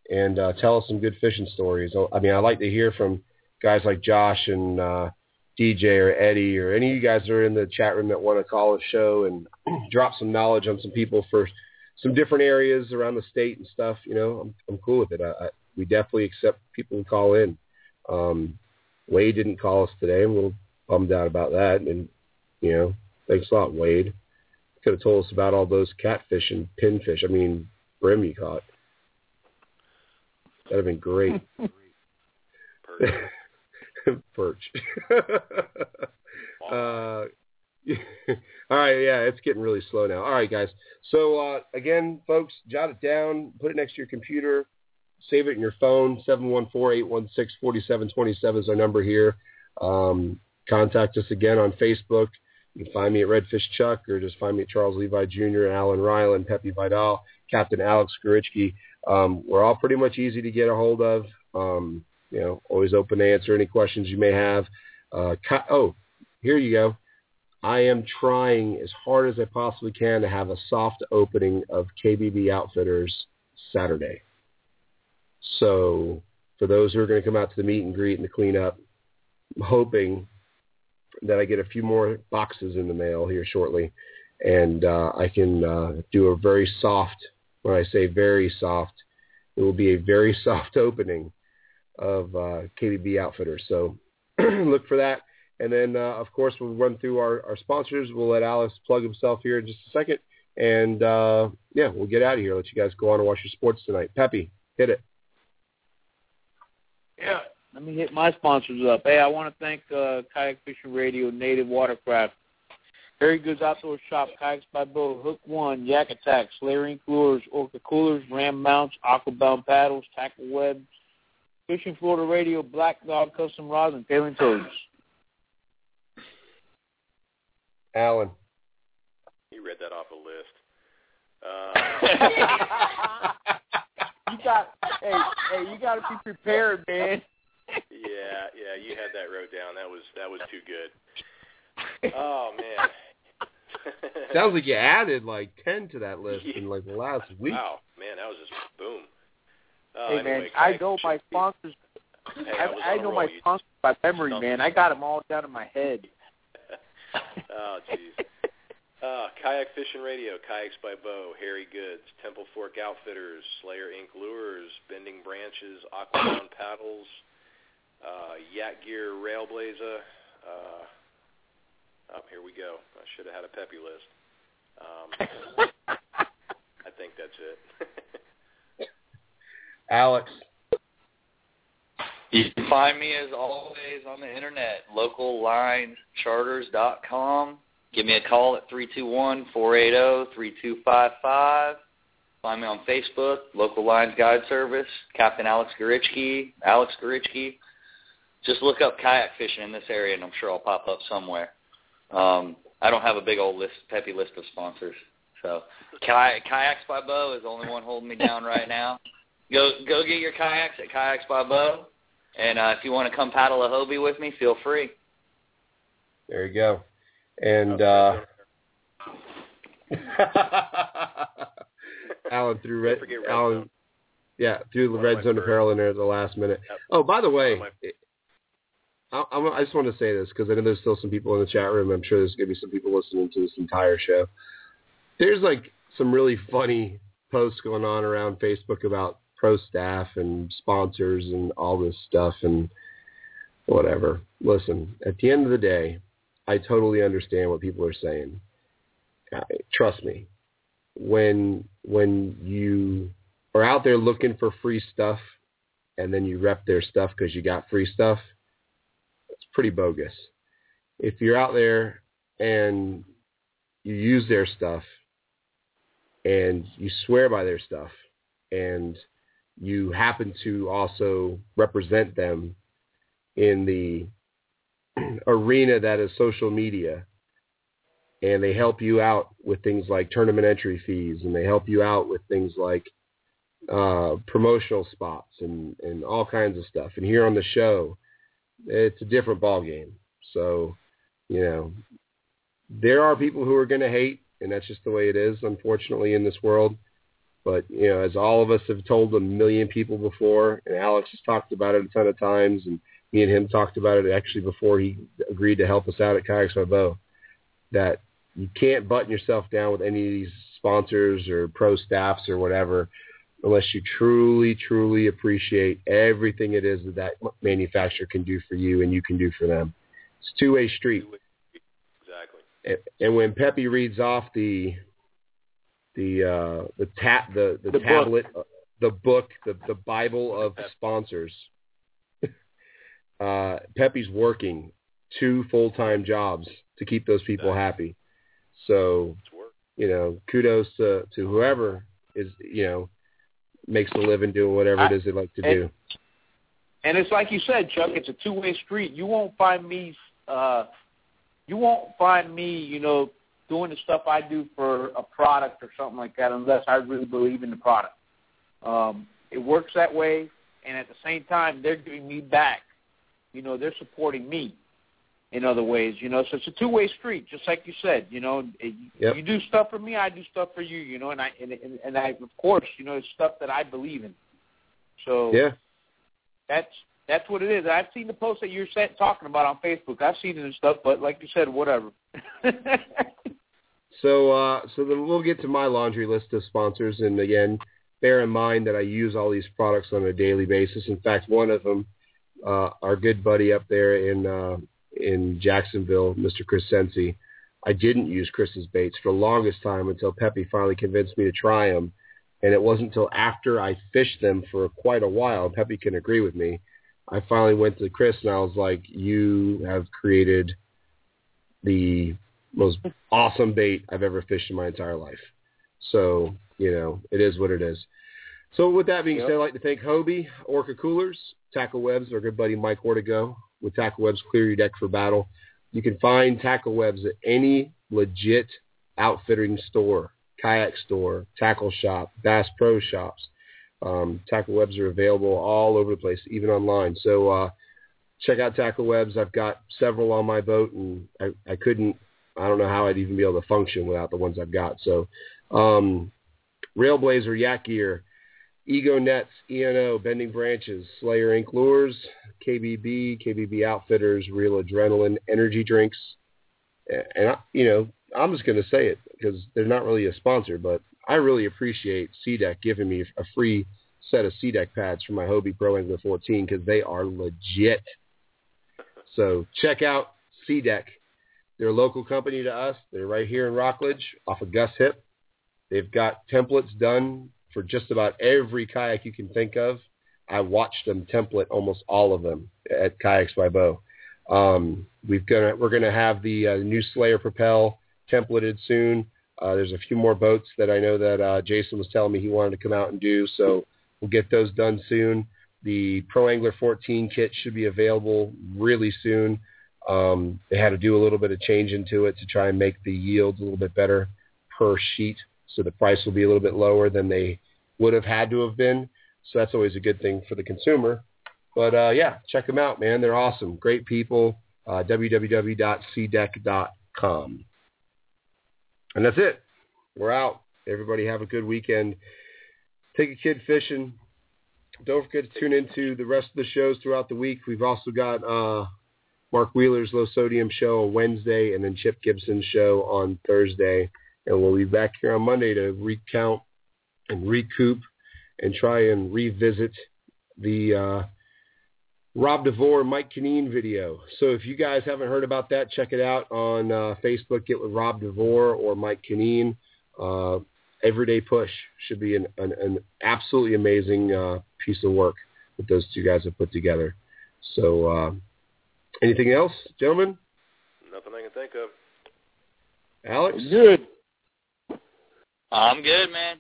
and uh, tell us some good fishing stories. I mean, I like to hear from guys like Josh and uh, DJ or Eddie or any of you guys that are in the chat room that want to call a show and drop some knowledge on some people for some different areas around the state and stuff. You know, I'm, I'm cool with it. I, I, we definitely accept people who call in. Um, Wade didn't call us today. I'm a little bummed out about that. And, you know, thanks a lot, Wade. Could have told us about all those catfish and pinfish. I mean, brim you caught. That'd have been great. Perch. uh, all right, yeah, it's getting really slow now. All right, guys. So uh, again, folks, jot it down, put it next to your computer, save it in your phone. Seven one four eight one six forty seven twenty seven is our number here. Um, contact us again on Facebook. You can find me at Redfish Chuck or just find me at Charles Levi Jr., and Alan Ryland, Pepe Vidal, Captain Alex Gorichki. Um, we're all pretty much easy to get a hold of. Um, you know, always open to answer any questions you may have. Uh, oh, here you go. I am trying as hard as I possibly can to have a soft opening of KBB Outfitters Saturday. So for those who are going to come out to the meet and greet and the cleanup, I'm hoping that I get a few more boxes in the mail here shortly, and uh, I can uh, do a very soft. When I say very soft, it will be a very soft opening of uh, KBB Outfitters. So look for that. And then, uh, of course, we'll run through our, our sponsors. We'll let Alice plug himself here in just a second. And, uh, yeah, we'll get out of here. Let you guys go on and watch your sports tonight. Peppy, hit it. Yeah. Let me hit my sponsors up. Hey, I want to thank uh, Kayak Fishing Radio, Native Watercraft, Harry Goods Outdoor Shop, Kayaks by Bo, Hook One, Yak Attack, Ink Lures, Orca Coolers, Ram Mounts, Aquabound Paddles, Tackle Web, Fishing Florida Radio, Black Dog Custom Rods, and Tailing Toes. Alan. You read that off a list. Uh, you got, hey, hey, you got to be prepared, man. yeah, yeah, you had that wrote down. That was that was too good. Oh man. Sounds like you added like ten to that list in like the last week. Wow, man, that was just boom. Uh, hey anyway, man, I Kayak know my sponsors. Hey, I, I, I know my sponsors by memory, man. I got them all down in my head. oh, jeez. Uh, Kayak Fishing Radio, Kayaks by Bo, Harry Goods, Temple Fork Outfitters, Slayer Inc. Lures, Bending Branches, Aquabound Paddles, uh, Yak Gear Railblazer. Uh, oh, here we go. I should have had a peppy list. Um, I think that's it. Alex, You can find me as always on the internet, locallinescharters.com. Give me a call at 321-480-3255. Find me on Facebook, Local Lines Guide Service, Captain Alex Gorichki, Alex Gorichki. Just look up kayak fishing in this area, and I'm sure I'll pop up somewhere. Um, I don't have a big old list, peppy list of sponsors. So kayak, Kayaks by Bo is the only one holding me down right now. Go go get your kayaks at Kayaks by Bo. And uh, if you want to come paddle a Hobie with me, feel free. there you go. And uh Alan threw red, Red Alan, Zone. yeah, threw the red zone favorites. apparel in there at the last minute. Yep. Oh, by the way, I, I'm, I just want to say this because I know there's still some people in the chat room. I'm sure there's going to be some people listening to this entire show. There's like some really funny posts going on around Facebook about pro staff and sponsors and all this stuff and whatever. Listen, at the end of the day, I totally understand what people are saying. Trust me, when when you are out there looking for free stuff and then you rep their stuff because you got free stuff, it's pretty bogus. If you're out there and you use their stuff and you swear by their stuff and you happen to also represent them in the arena that is social media and they help you out with things like tournament entry fees and they help you out with things like uh, promotional spots and, and all kinds of stuff. And here on the show, it's a different ball game. So, you know, there are people who are going to hate, and that's just the way it is, unfortunately, in this world. But you know, as all of us have told a million people before, and Alex has talked about it a ton of times, and me and him talked about it actually before he agreed to help us out at Kayaks by Bo, that you can't button yourself down with any of these sponsors or pro staffs or whatever unless you truly, truly appreciate everything it is that that manufacturer can do for you and you can do for them. It's a two-way street. Exactly. And, and when Pepe reads off the the uh, the tab the the, The tablet uh, the book the the Bible of sponsors, uh, Pepe's working two full time jobs to keep those people happy. So you know, kudos to to whoever is you know makes a living doing whatever it is they like to do. And it's like you said, Chuck. It's a two-way street. You won't find me. Uh, you won't find me. You know, doing the stuff I do for a product or something like that, unless I really believe in the product. Um, it works that way, and at the same time, they're giving me back. You know, they're supporting me in other ways. You know, so it's a two-way street, just like you said. You know, it, Yep. you do stuff for me, I do stuff for you. You know, and I and, and, and I, of course, you know, it's stuff that I believe in. So Yeah. that's that's what it is. I've seen the post that you're sa- talking about on Facebook. I've seen it and stuff, but like you said, whatever. So, uh, so then we'll get to my laundry list of sponsors, and again, bear in mind that I use all these products on a daily basis. In fact, one of them, uh, our good buddy up there in uh, in Jacksonville, Mr. Chris Sensi, I didn't use Chris's baits for the longest time until Pepe finally convinced me to try them, and it wasn't until after I fished them for quite a while. Pepe can agree with me. I finally went to Chris and I was like, "You have created the most awesome bait I've ever fished in my entire life. So, you know, it is what it is. So with that being Yep. said, I'd like to thank Hobie, Orca Coolers, Tackle Webs, our good buddy Mike Ortego with Tackle Webs Clear Your Deck for Battle. You can find Tackle Webs at any legit outfitting store, kayak store, tackle shop, Bass Pro shops. Um, tackle Webs are available all over the place, even online. So uh, check out tackle webs. I've got several on my boat, and I, I couldn't. I don't know how I'd even be able to function without the ones I've got. So, um, Railblazer, Yak Gear, Ego Nets, ENO, Bending Branches, Slayer Inc. Lures, KBB, KBB Outfitters, Real Adrenaline, Energy Drinks, and I, you know I'm just going to say it because they're not really a sponsor, but I really appreciate SeaDek giving me a free set of SeaDek pads for my Hobie Pro Angler 14 because they are legit. So check out SeaDek. They're a local company to us. They're right here in Rockledge off of Gus Hipp. They've got templates done for just about every kayak you can think of. I watched them template almost all of them at Kayaks by Bo. Um, we've gonna we're gonna have the uh, new Slayer Propel templated soon. Uh, there's a few more boats that I know that uh, Jason was telling me he wanted to come out and do, so we'll get those done soon. The Pro Angler 14 kit should be available really soon. Um, they had to do a little bit of change into it to try and make the yields a little bit better per sheet, so the price will be a little bit lower than they would have had to have been. So that's always a good thing for the consumer. But uh, yeah, check them out, man. They're awesome. Great people. Uh, www.seadek.com. And that's it. We're out. Everybody have a good weekend. Take a kid fishing. Don't forget to tune into the rest of the shows throughout the week. We've also got uh, Mark Wheeler's Low Sodium show on Wednesday and then Chip Gibson's show on Thursday. And we'll be back here on Monday to recount and recoup and try and revisit the uh, Rob DeVore, Mike Kineen video. So if you guys haven't heard about that, check it out on uh, Facebook. Get with Rob DeVore or Mike Kineen. Uh, Everyday Push should be an, an, an absolutely amazing uh, piece of work that those two guys have put together. So uh, anything else, gentlemen? Nothing I can think of. Alex? Good. I'm good, man.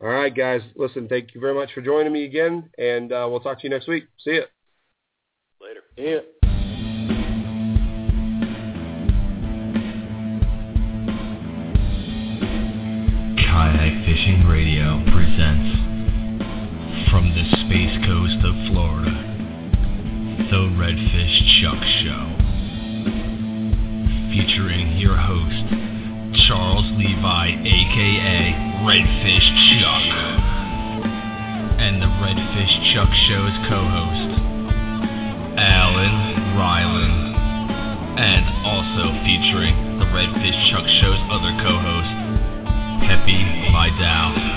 All right, guys. Listen, thank you very much for joining me again, and uh, we'll talk to you next week. See you. Later. Yeah. Kayak Fishing Radio presents from the space coast of Florida, the Redfish Chuck Show. Featuring your host, Charles Levi, aka Redfish Chuck. And the Redfish Chuck Show's co host, Alan Ryland. And also featuring the Redfish Chuck Show's other co host, Pepe Vidal.